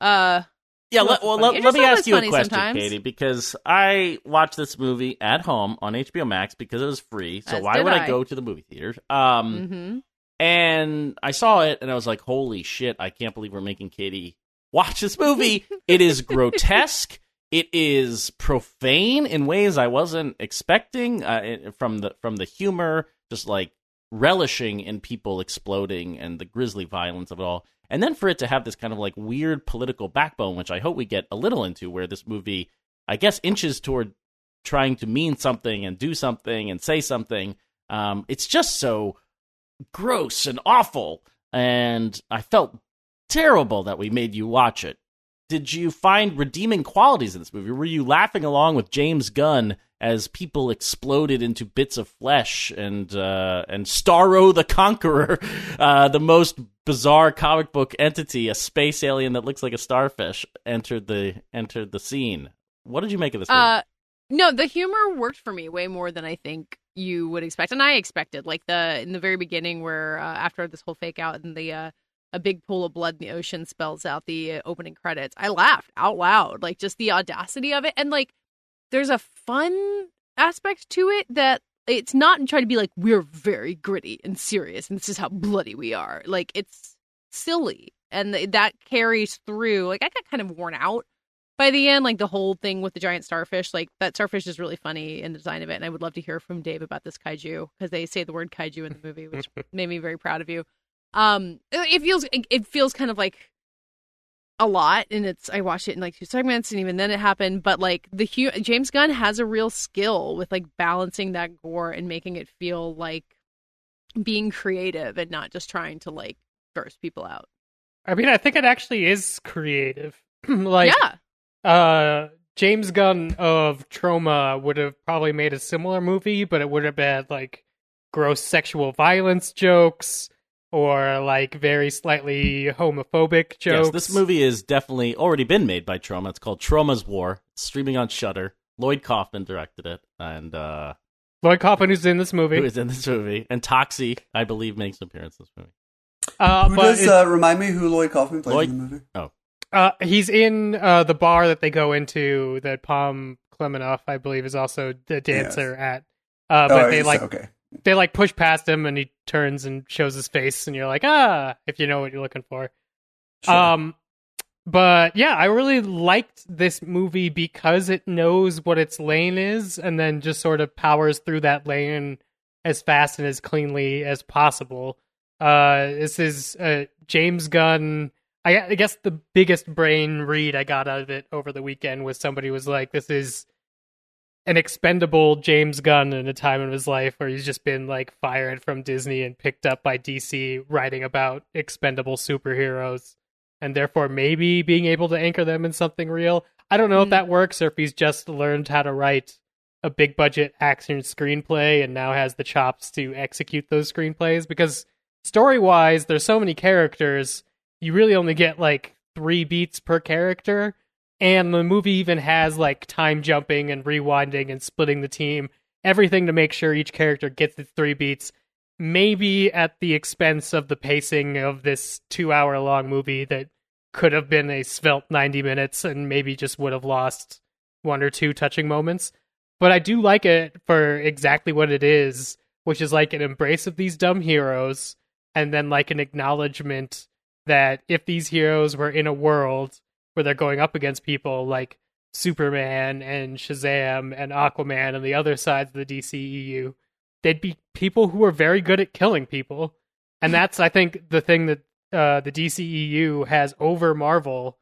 Uh,
Yeah, let, well, let, let me ask you a question,
sometimes.
Katie, because I watched this movie at home on HBO Max because it was free. So
As
why would I.
I.
go to the movie theater? Um,
mhm.
and I saw it and I was like, "Holy shit! I can't believe we're making Katie watch this movie. it is grotesque. It is profane in ways I wasn't expecting uh, from the from the humor, just like relishing in people exploding and the grisly violence of it all. And then for it to have this kind of like weird political backbone, which I hope we get a little into, where this movie, I guess, inches toward trying to mean something and do something and say something. Um, it's just so gross and awful. And I felt terrible that we made you watch it. Did you find redeeming qualities in this movie? Were you laughing along with James Gunn as people exploded into bits of flesh and uh, and Starro the Conqueror, uh, the most bizarre comic book entity, a space alien that looks like a starfish, entered the entered the scene? What did you make of this?
Uh, no, the humor worked for me way more than I think you would expect, and I expected. Like the in the very beginning, where uh, after this whole fake out and the uh, a big pool of blood in the ocean spells out the opening credits, I laughed out loud. Like just the audacity of it, and like there's a fun aspect to it that it's not trying to be like we're very gritty and serious and this is how bloody we are. Like it's silly and th- that carries through. Like I got kind of worn out by the end, like the whole thing with the giant starfish, like that starfish is really funny in the design of it. And I would love to hear from Dave about this kaiju because they say the word kaiju in the movie, which made me very proud of you. Um, it feels it feels kind of like a lot, and it's I watched it in like two segments, and even then it happened. But like the James Gunn has a real skill with like balancing that gore and making it feel like being creative and not just trying to like gross people out.
I mean, I think it actually is creative. like,
yeah
uh, James Gunn of Troma would have probably made a similar movie, but it would have had like gross sexual violence jokes or like very slightly homophobic jokes.
Yes, this movie has definitely already been made by Troma. It's called Troma's War. It's streaming on Shudder. Lloyd Kaufman directed it, and uh,
Lloyd Kaufman, who's in this movie,
who is in this movie, and Toxie, I believe, makes an appearance in this movie.
Uh, who does uh, remind me who Lloyd Kaufman plays Lloyd, in the movie?
Oh,
uh, he's in uh, the bar that they go into that Pom Klementieff, I believe, is also the dancer yes. at. Uh, but oh, they like okay. They like push past him and he turns and shows his face and you're like ah if you know what you're looking for. Sure. Um, but yeah, I really liked this movie because it knows what its lane is and then just sort of powers through that lane as fast and as cleanly as possible. Uh, this is uh, James Gunn I, I guess the biggest brain read I got out of it over the weekend was somebody was like, "This is an expendable James Gunn in a time of his life where he's just been like fired from Disney and picked up by DC, writing about expendable superheroes, and therefore maybe being able to anchor them in something real." I don't know mm. if that works or if he's just learned how to write a big budget action screenplay and now has the chops to execute those screenplays because story wise, there's so many characters you really only get like three beats per character. And the movie even has like time jumping and rewinding and splitting the team, everything to make sure each character gets its three beats, maybe at the expense of the pacing of this two hour long movie that could have been a svelte 90 minutes and maybe just would have lost one or two touching moments. But I do like it for exactly what it is, which is like an embrace of these dumb heroes and then like an acknowledgement that if these heroes were in a world where they're going up against people like Superman and Shazam and Aquaman and the other sides of the DCEU, they'd be people who are very good at killing people. And that's, I think, the thing that uh, the DCEU has over Marvel,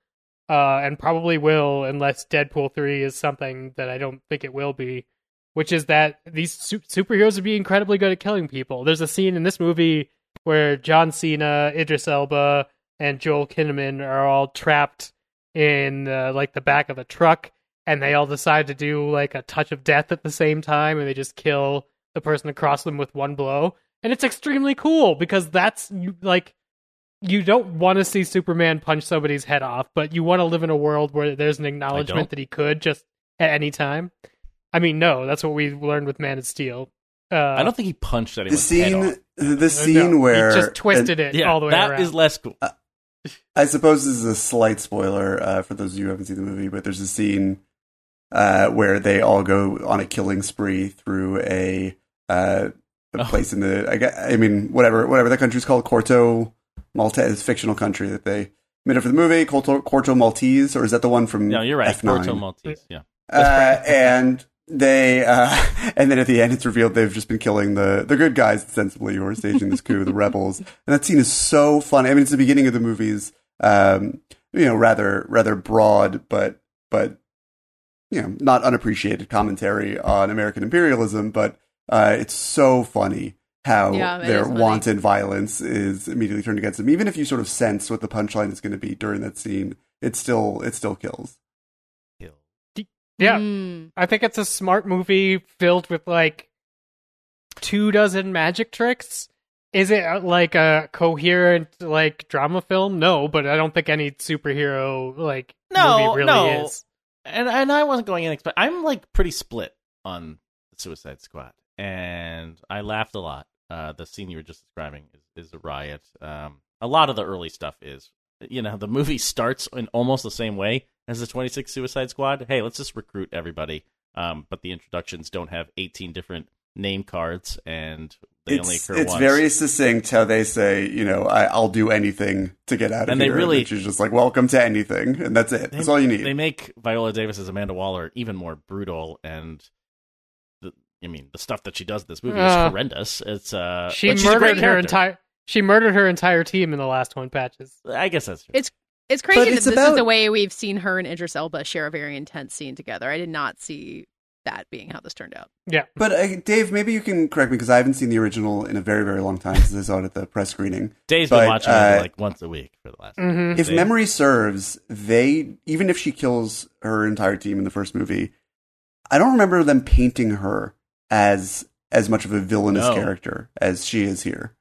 uh, and probably will, unless Deadpool 3 is something that I don't think it will be, which is that these su- superheroes would be incredibly good at killing people. There's a scene in this movie where John Cena, Idris Elba, and Joel Kinnaman are all trapped in uh, like the back of a truck, and they all decide to do like a touch of death at the same time, and they just kill the person across them with one blow. And it's extremely cool because that's like you don't want to see Superman punch somebody's head off, but you want to live in a world where there's an acknowledgement that he could just at any time. I mean, no, that's what we learned with Man of Steel.
Uh, I don't think he punched anyone.
The scene, the scene no, where
he just twisted it yeah, all the way
that
around.
That is less cool.
Uh, I suppose this is a slight spoiler uh, for those of you who haven't seen the movie, but there's a scene uh, where they all go on a killing spree through a, uh, a oh. place in the I, guess, I mean whatever whatever that country's called Corto Maltese fictional country that they made up for the movie Corto, Corto Maltese or is that the one from
No, you're right.
F9?
Corto Maltese, yeah.
Uh, and they uh, and then at the end it's revealed they've just been killing the the good guys ostensibly who are staging this coup the rebels. And that scene is so funny. I mean it's the beginning of the movie's um, you know rather rather broad but but you know not unappreciated commentary on american imperialism but uh, it's so funny how
yeah,
their wanton violence is immediately turned against them. Even if you sort of sense what the punchline is going to be during that scene it still it still kills
yeah. Mm. I think it's a smart movie filled with like two dozen magic tricks. Is it uh, like a coherent like drama film? No, but I don't think any superhero like
no,
movie really
no.
is.
And and I wasn't going in expect I'm like pretty split on Suicide Squad. And I laughed a lot. Uh, the scene you were just describing is, is a riot. Um, a lot of the early stuff is you know, the movie starts in almost the same way as the 26 Suicide Squad. Hey, let's just recruit everybody. Um, but the introductions don't have 18 different name cards, and they only
It's,
occur
it's
once.
very succinct how they say, you know, I, I'll do anything to get out of
And they really-
and she's just like, welcome to anything, and that's it. That's all you need.
They make Viola Davis as Amanda Waller even more brutal, and the, I mean, the stuff that she does in this movie
Uh,
is horrendous. It's uh,
She
but she's a great
murdered her entire. She murdered her entire team in the last one patches.
I guess that's true.
It's It's crazy
But
that
it's
this is the way we've seen her and Idris Elba share a very intense scene together. I did not see that being how this turned out.
Yeah.
But uh, Dave, maybe you can correct me because I haven't seen the original in a very, very long time since I saw it at the press screening.
Dave's
but,
been watching
uh,
it like once a week for the last.
Mhm.
If
Dave?
memory serves, they even if she kills her entire team in the first movie, I don't remember them painting her as as much of a villainous
No.
character as she is here.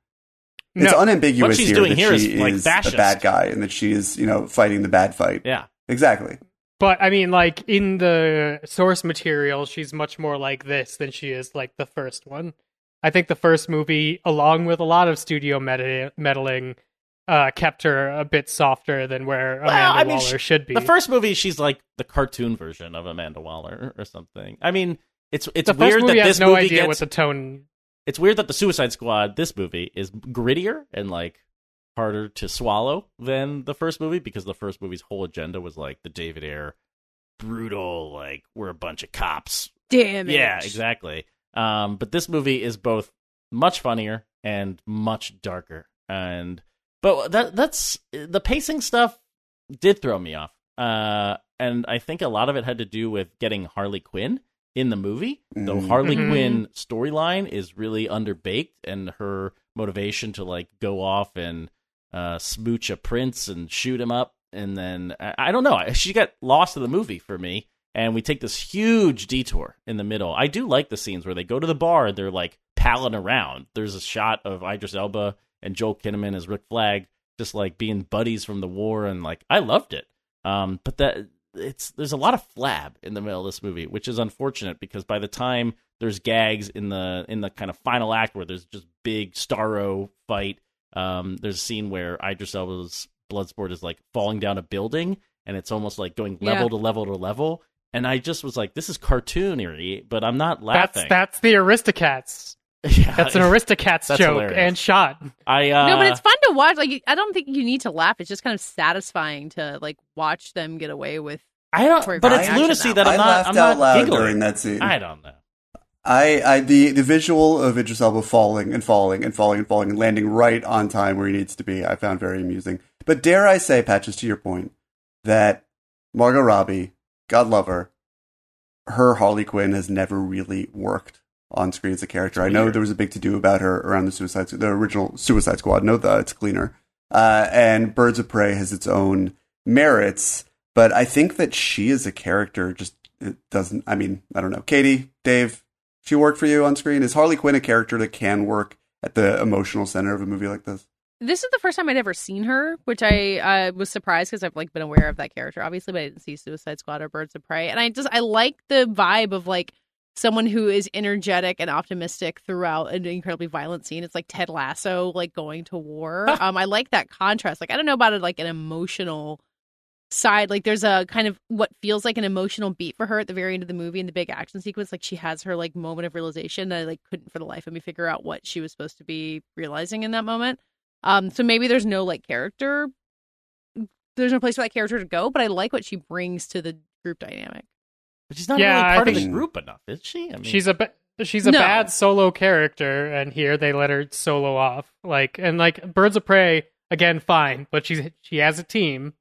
It's
No.
unambiguous
What she's
here
doing
that
here is,
she
like,
is
fascist.
a bad guy and that she is, you know, fighting the bad fight.
Yeah,
Exactly.
But I mean, like in the source material, she's much more like this than she is like the first one. I think the first movie, along with a lot of studio meta- meddling, uh, kept her a bit softer than where Amanda
I mean,
Waller
she-
should be.
the first movie she's like the cartoon version of Amanda Waller or something. I mean, it's it's
the first
weird
movie
that
has
this
no
movie
idea
gets.
what the tone.
It's weird that the Suicide Squad this movie is grittier and like harder to swallow than the first movie because the first movie's whole agenda was like the David Ayer brutal like we're a bunch of cops
Damn it.
Yeah, exactly. Um, but this movie is both much funnier and much darker. And but that that's the pacing stuff did throw me off. Uh, and I think a lot of it had to do with getting Harley Quinn in the movie. Though
Mhm.
Harley
Mhm.
Quinn storyline is really underbaked, and her motivation to like go off and uh, smooch a prince and shoot him up, and then I, I don't know. She got lost in the movie for me and we take this huge detour in the middle. I do like the scenes where they go to the bar and they're like palling around. There's a shot of Idris Elba and Joel Kinnaman as Rick Flag, just like being buddies from the war, and like I loved it. Um, but that it's there's a lot of flab in the middle of this movie, which is unfortunate because by the time there's gags in the in the kind of final act where there's just big Starro fight, um, there's a scene where Idris Elba's Bloodsport is like falling down a building, and it's almost like going level
Yeah.
to level to level. And I just was like, this is cartoonery, but I'm not
That's
laughing.
that's the Aristocats.
Yeah,
That's an Aristocats
That's
joke
hilarious.
and shot.
I uh,
no, but it's fun to watch. Like, I don't think you need to laugh. It's just kind of satisfying to like watch them get away with.
I don't. But it's lunacy
that
that
I
I'm not.
laughed
I'm
out
not
loud
giggling.
during that scene.
I don't know.
I, I the the visual of Idris Elba falling and falling and falling and falling and landing right on time where he needs to be, I found very amusing. But dare I say, Patches, to your point, that Margot Robbie, God love her, her Harley Quinn has never really worked on screen as a character. I know there was a big to do about her around the Suicide the original Suicide Squad. No, the it's cleaner. Uh, and Birds of Prey has its own merits, but I think that she as a character just it doesn't. I mean, I don't know. Katie, Dave, she worked for you on screen. Is Harley Quinn a character that can work at the emotional center of a movie like this?
This is the first time I'd ever seen her, which I uh, was surprised because I've like been aware of that character, obviously, but I didn't see Suicide Squad or Birds of Prey. And I just I like the vibe of like someone who is energetic and optimistic throughout an incredibly violent scene. It's like Ted Lasso, like going to war. um, I like that contrast. Like I don't know about it, like an emotional side. Like there's a kind of what feels like an emotional beat for her at the very end of the movie in the big action sequence. Like she has her like moment of realization that I like couldn't for the life of me figure out what she was supposed to be realizing in that moment. Um, so maybe there's no like character, there's no place for that character to go. But I like what she brings to the group dynamic.
But she's not
Yeah,
really part of the group enough, is she? I mean,
She's a ba- she's a
No.
bad solo character, and here they let her solo off. Like and like Birds of Prey again, fine, but she's she has a team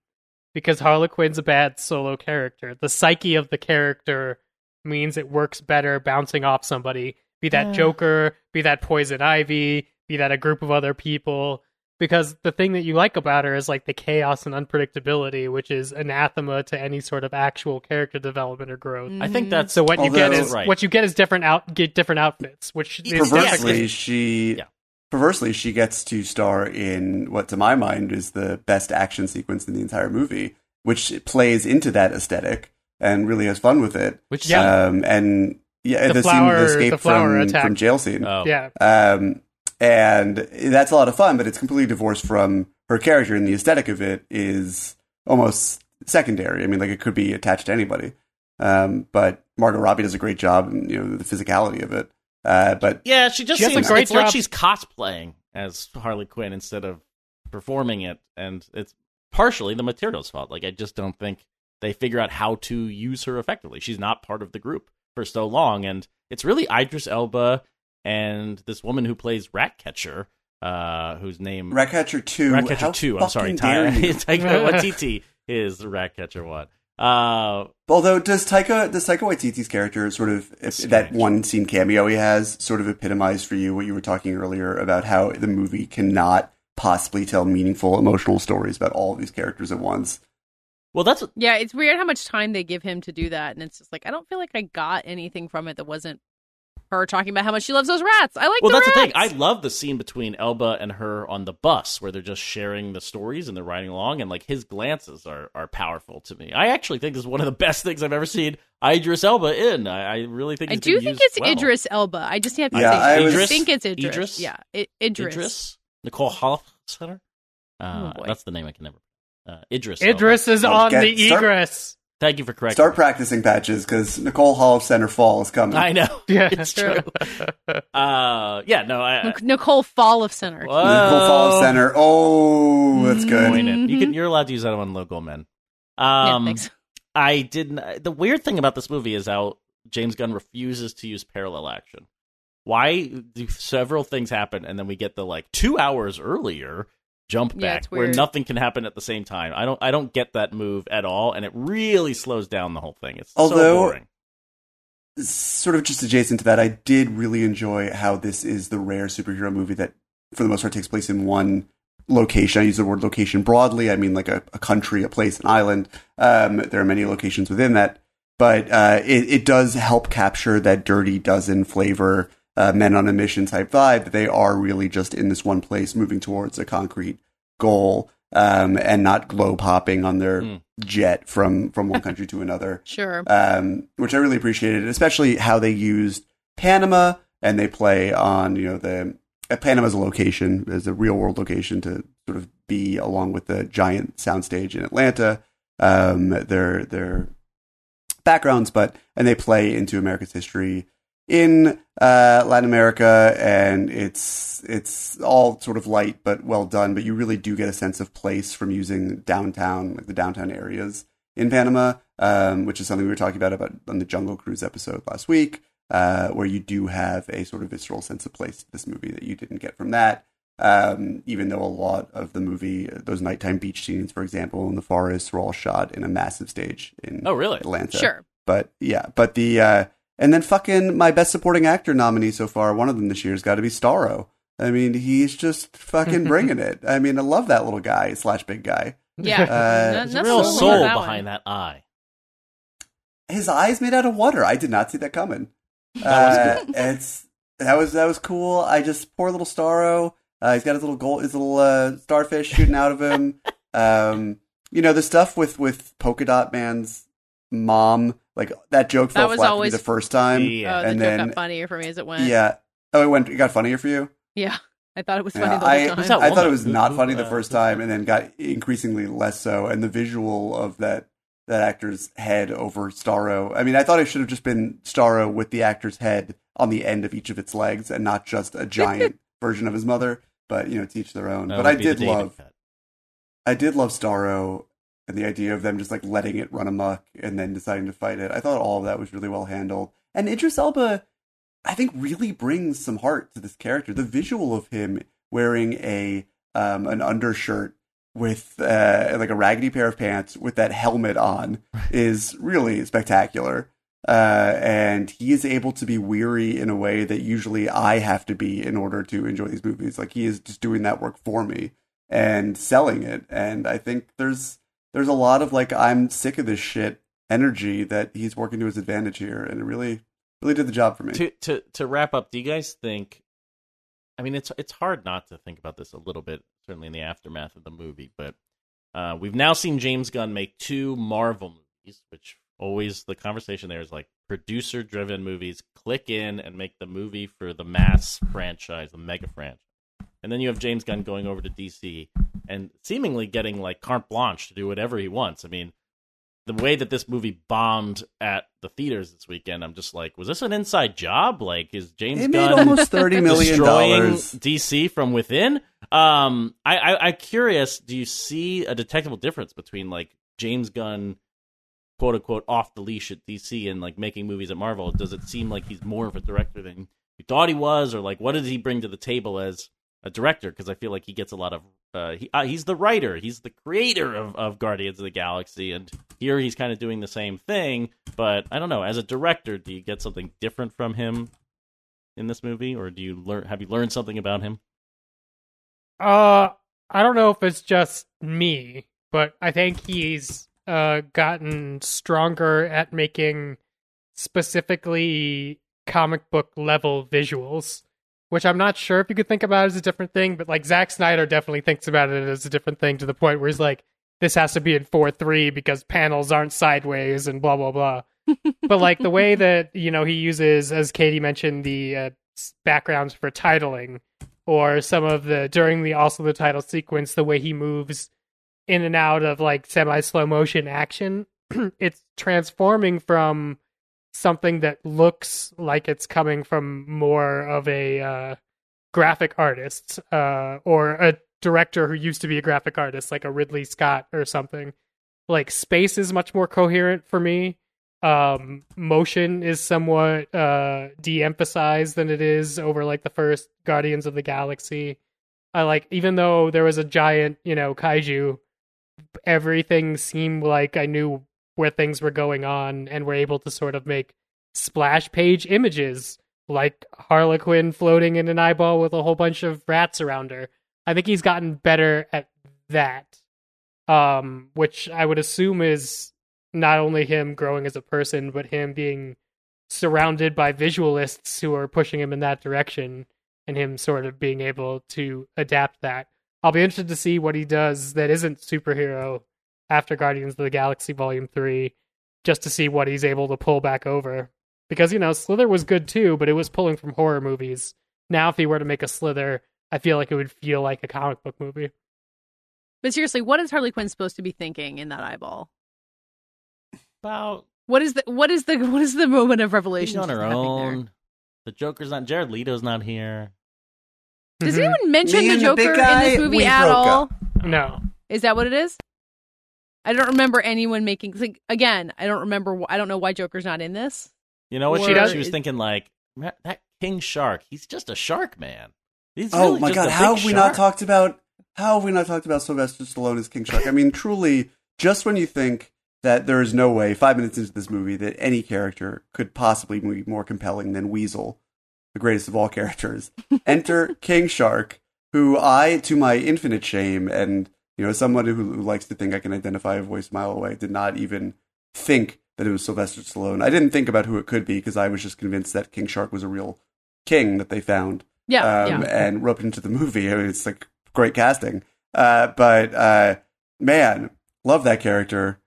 because Harley Quinn's a bad solo character. The psyche of the character means it works better bouncing off somebody, be that
Yeah.
Joker, be that Poison Ivy, be that a group of other people. Because the thing that you like about her is like the chaos and unpredictability, which is anathema to any sort of actual character development or growth.
I think that's
So what you get is
Right.
what you get is different out get different outfits, which is
perversely,
different.
she
Yeah.
perversely she gets to star in what, to my mind, is the best action sequence in the entire movie, which plays into that aesthetic and really has fun with it.
which
Yeah.
Um, and yeah,
The
the,
flower-
scene, the escape
the flower
from,
attack.
from jail scene.
Oh.
Yeah,
Um, and that's a lot of fun, but it's completely divorced from her character, and the aesthetic of it is almost secondary. I mean, like it could be attached to anybody. Um, but Margot Robbie does a great job, and you know the physicality of it. Uh, but
Yeah, she just
She does a
seems
great
it's like she's cosplaying as Harley Quinn instead of performing it, and it's partially the material's fault. Like I just don't think they figure out how to use her effectively. She's not part of the group for so long, and it's really Idris Elba and this woman who plays Ratcatcher, uh, whose name
Ratcatcher two.
Ratcatcher
how
two. I'm sorry,
fucking dare you.
Taika Waititi is Ratcatcher one. Uh,
Although does Taika does Taika Waititi's character sort of if
Strange.
that one scene cameo he has sort of epitomize for you what you were talking earlier about how the movie cannot possibly tell meaningful emotional stories about all of these characters at once.
well, that's
Yeah, it's weird how much time they give him to do that, and it's just like I don't feel like I got anything from it that wasn't her talking about how much she loves those rats. I like.
well,
the
that's the thing. I love the scene between Elba and her on the bus where they're just sharing the stories and they're riding along, and like his glances are are powerful to me. I actually think this is one of the best things I've ever seen Idris Elba in. I, I really think
I do
been
think
used
it's
well.
Idris Elba. I just have to
Yeah,
say,
I
I,
was-
think it's Idris.
Idris?
Yeah, I- Idris.
Idris Nicole Holofcener. Uh,
Oh,
that's the name I can never. Uh, Idris. Elba.
Idris is on
get-
the
start-
egress.
Thank you for correcting.
Start
me.
practicing patches because Nicole Hall of Center Fall is coming.
I know.
Yeah.
it's true. uh, yeah, no, I.
Nicole Fall of Center.
Whoa.
Nicole Fall of Center. Oh, that's good.
Point it. You can. You're allowed to use that on local men.
yeah,
Um,
thanks.
I didn't. The weird thing about this movie is how James Gunn refuses to use parallel action. Why do several things happen and then we get the like two hours earlier jump
Yeah,
back
it's
where nothing can happen at the same time? I don't. I don't get that move at all, and it really slows down the whole thing. It's so
Although-
boring.
sort of just adjacent to that, I did really enjoy how this is the rare superhero movie that, for the most part, takes place in one location. I use the word location broadly. I mean like a, a country, a place, an island. Um, there are many locations within that, but uh, it, it does help capture that dirty dozen flavor, uh, men on a mission type vibe. That they are really just in this one place, moving towards a concrete goal, um, and not globe hopping on their
Mm.
jet from from one country to another
Sure.
um, which I really appreciated, especially how they used Panama and they play on you know the uh, Panama as a location, as a real world location to sort of be along with the giant soundstage in Atlanta. Um, their their backgrounds, but and they play into America's history in uh, Latin America, and it's it's all sort of light but well done. But you really do get a sense of place from using downtown, like the downtown areas in Panama, um, which is something we were talking about about on the Jungle Cruise episode last week, uh, where you do have a sort of visceral sense of place to this movie that you didn't get from that. Um, even though a lot of the movie, those nighttime beach scenes, for example, in the forest, were all shot in a massive stage in
Oh, really?
Atlanta.
Sure.
But yeah, but the uh, and then fucking my best supporting actor nominee so far, one of them this year has got to be Starro. I mean, he's just fucking bringing it. I mean, I love that little guy slash big guy.
Yeah.
Uh,
No-
There's a real soul
that
behind
one.
that eye.
His eyes made out of water. I did not see that coming.
That
uh, it's that was that was cool. I just poor little Starro. Uh, he's got his little gold, his little uh, starfish shooting out of him. Um, you know the stuff with with Polka Dot Man's mom, like that joke
That
fell
was
flat
always-
for me the first time.
Yeah.
oh, the
and
joke
then-
got funnier for me as it went.
Yeah. Oh, it went. It got funnier for you.
Yeah. I thought it was funny
Yeah,
the
I,
time.
I thought it was not funny the first time, and then got increasingly less so. And the visual of that that actor's head over Starro. I mean, I thought it should have just been Starro with the actor's head on the end of each of its legs, and not just a giant version of his mother. But you know, teach their own.
That
but I did love,
cut.
I did love Starro and the idea of them just like letting it run amok and then deciding to fight it. I thought all of that was really well handled. And Idris Elba, I think, really brings some heart to this character. The visual of him wearing a um, an undershirt with uh, like a raggedy pair of pants with that helmet on is really spectacular. Uh, and he is able to be weary in a way that usually I have to be in order to enjoy these movies. Like he is just doing that work for me and selling it. And I think there's there's a lot of like I'm sick of this shit energy that he's working to his advantage here, and it really really did the job for me.
to to to wrap up, do you guys think? I mean, it's it's hard not to think about this a little bit, certainly in the aftermath of the movie. But uh, we've now seen James Gunn make two Marvel movies, which always the conversation there is like producer driven movies. Click in and make the movie for the mass franchise, the mega franchise, and then you have James Gunn going over to DC and seemingly getting like carte blanche to do whatever he wants. I mean, the way that this movie bombed at the theaters this weekend, I'm just like, was this an inside job? Like, is James
It made
Gunn
almost thirty million
destroying. DC from within? Um, I, I I'm curious. Do you see a detectable difference between like James Gunn, quote unquote, off the leash at DC and like making movies at Marvel? Does it seem like he's more of a director than you thought he was, or like what does he bring to the table as a director? Because I feel like he gets a lot of uh, he uh, he's the writer, he's the creator of, of Guardians of the Galaxy, and here he's kind of doing the same thing. But I don't know. As a director, do you get something different from him in this movie, or do you learn? Have you learned something about him?
Uh, I don't know if it's just me, but I think he's uh gotten stronger at making specifically comic book level visuals, which I'm not sure if you could think about as a different thing, but like Zack Snyder definitely thinks about it as a different thing to the point where he's like, this has to be in 4 3 because panels aren't sideways and blah, blah, blah. but like the way that, you know, he uses, as Katie mentioned, the uh, backgrounds for titling or some of the during the also the title sequence the way he moves in and out of like semi slow motion action it's transforming from something that looks like it's coming from more of a uh, graphic artist uh, or a director who used to be a graphic artist like a ridley scott or something. Like space is much more coherent for me. Um motion is somewhat uh de-emphasized than it is over like the first guardians of the galaxy. I like even though there was a giant you know kaiju everything seemed like i knew where things were going on and were able to sort of make splash page images like Harley Quinn floating in an eyeball with a whole bunch of rats around her i think he's gotten better at that um which i would assume is not only him growing as a person, but him being surrounded by visualists who are pushing him in that direction and him sort of being able to adapt that. I'll be interested to see what he does that isn't superhero after Guardians of the Galaxy Volume 3, just to see what he's able to pull back over. Because, you know, Slither was good too, but it was pulling from horror movies. Now, if he were to make a Slither, I feel like it would feel like a comic book movie.
But seriously, what is Harley Quinn supposed to be thinking in that eyeball?
About
What is the what is the what is the moment of
she's
revelation
on her
having there?
own. The Joker's not. Jared Leto's not here.
Does
Mhm.
anyone mention
Me
the
and the
Joker in this movie at all?
up.
No.
Is that what it is? I don't remember anyone making. Like, again, I don't remember. I don't know why Joker's not in this.
You know what
Or
she does? She was thinking like that King Shark. He's just a shark man. He's
Oh
really
my
just
god,
a
how have we
shark.
not talked about how have we not talked about Sylvester Stallone as King Shark? I mean, truly, just when you think that there is no way, five minutes into this movie, that any character could possibly be more compelling than Weasel, the greatest of all characters. Enter King Shark, who I, to my infinite shame, and you know, someone who, who likes to think I can identify a voice a mile away, did not even think that it was Sylvester Stallone. I didn't think about who it could be because I was just convinced that King Shark was a real king that they found
Yeah,
um,
yeah.
and roped into the movie. I mean, it's like great casting. Uh, but uh, man, love that character.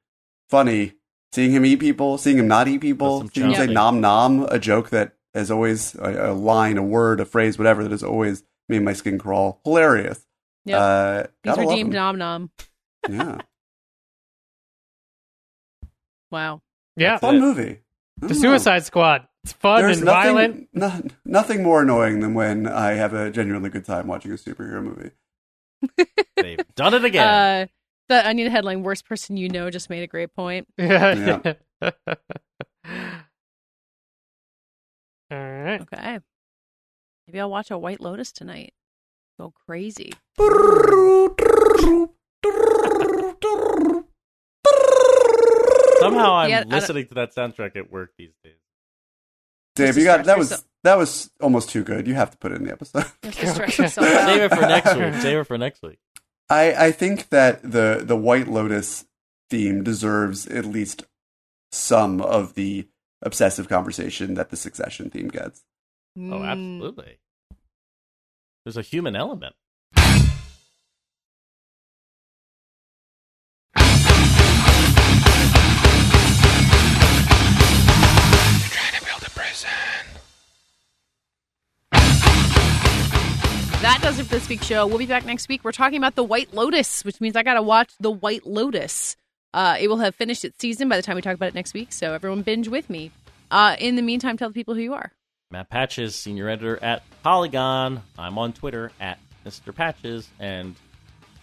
Funny seeing him eat people, seeing him not eat people,
That's some
seeing him say nom nom, a joke that has always a, a line, a word, a phrase, whatever that has always made my skin crawl. Hilarious.
Yep.
Uh,
He's
gotta love
redeemed
him.
Nom Nom.
Yeah,
Wow.
Yeah.
fun
it.
movie. I
The
don't know.
Suicide Squad. It's fun
There's
and
nothing,
violent.
no- nothing more annoying than when I have a genuinely good time watching a superhero movie.
They've done it again.
Uh, the Onion headline: "Worst person you know" just made a great point.
Yeah. All right.
Okay. Maybe I'll watch a White Lotus tonight. Go crazy.
Somehow I'm
Yeah, I
listening to that soundtrack at work these days.
Dave, you got that was
yourself.
that was almost too good. You have to put it in the episode.
You have to stress yourself out.
Save it for next week. Save it for next week.
I I think that the the White Lotus theme deserves at least some of the obsessive conversation that the Succession theme gets.
Oh,
Mm.
absolutely. There's a human element.
That does it for this week's show. We'll be back next week. We're talking about the White Lotus, which means I got to watch the White Lotus. Uh, it will have finished its season by the time we talk about it next week, so everyone binge with me. Uh, in the meantime, tell the people who you are.
Matt Patches, senior editor at Polygon. I'm on Twitter at Mr. Patches, and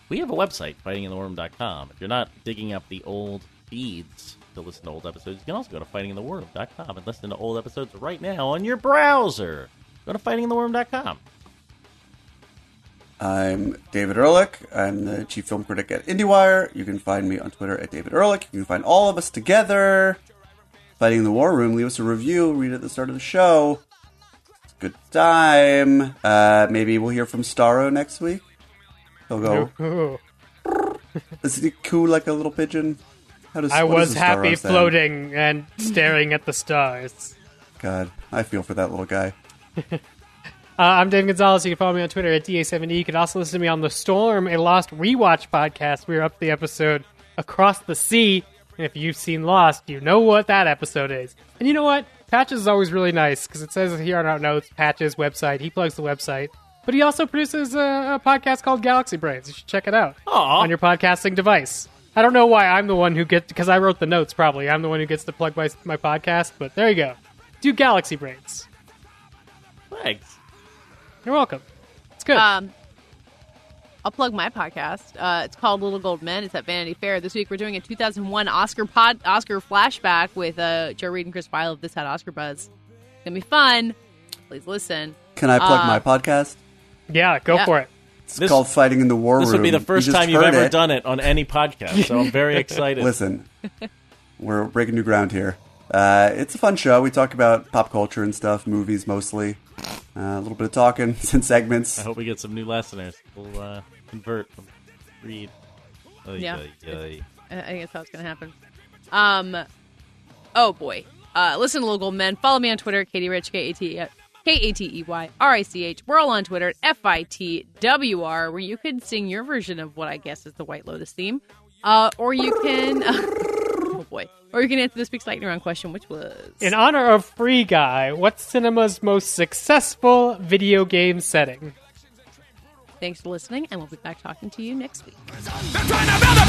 we have a website, fightingintheworm.com. If you're not digging up the old feeds to listen to old episodes, you can also go to fightingintheworm.com and listen to old episodes right now on your browser. Go to fightingintheworm.com.
I'm David Ehrlich. I'm the chief film critic at IndieWire. You can find me on Twitter at David Ehrlich. You can find all of us together fighting in the war room. Leave us a review. Read it at the start of the show. Good time. Uh, maybe we'll hear from Starro next week. He'll go. Is he cool like a little pigeon? How does
I was happy floating and staring at the stars.
God, I feel for that little guy.
Uh, I'm Dave Gonzalez. You can follow me on Twitter at DA7E. You can also listen to me on The Storm, a Lost rewatch podcast. We are up the episode Across the Sea. And if you've seen Lost, you know what that episode is. And you know what? Patches is always really nice because it says here on our notes, Patches website. He plugs the website. But he also produces a, a podcast called Galaxy Brains. You should check it out
Aw.
on your podcasting device. I don't know why I'm the one who gets, because I wrote the notes probably. I'm the one who gets to plug my, my podcast, but there you go. Do Galaxy Brains.
Thanks.
You're welcome. It's good.
Um, I'll plug my podcast. Uh, it's called Little Gold Men. It's at Vanity Fair. This week we're doing a 2001 Oscar pod Oscar flashback with uh, Joe Reed and Chris Feil of This Had Oscar Buzz. It's gonna be fun. Please listen.
Can I plug
Uh,
my podcast?
yeah, go
yeah.
for it.
It's
This-
called Fighting in the War Room.
This
Room.
would be the first
just
time you've ever
it.
done it on any podcast, so I'm very excited.
Listen, we're breaking new ground here. Uh, it's a fun show. We talk about pop culture and stuff, movies mostly. Uh, a little bit of talking, some segments.
I hope we get some new listeners. We'll uh, convert from read. Oy,
Yeah.
oy, oy.
I I think that's how it's gonna happen. Um, oh boy. Uh, listen to Little Gold Men. Follow me on Twitter, Katie Rich, K A T K A T E Y R I C H. We're all on Twitter at F I T W R, where you can sing your version of what I guess is the White Lotus theme, uh, or you can. boy. Or you can answer this week's lightning round question, which was
In honor of Free Guy, what's cinema's most successful video game setting?
Thanks for listening, and we'll be back talking to you next week.
They're trying to build a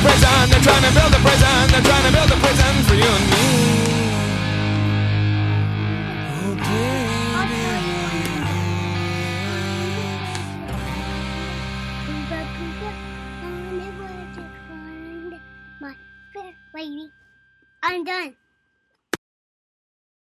prison. They're trying to build a prison. They're trying to build a prison. For you
I'm done.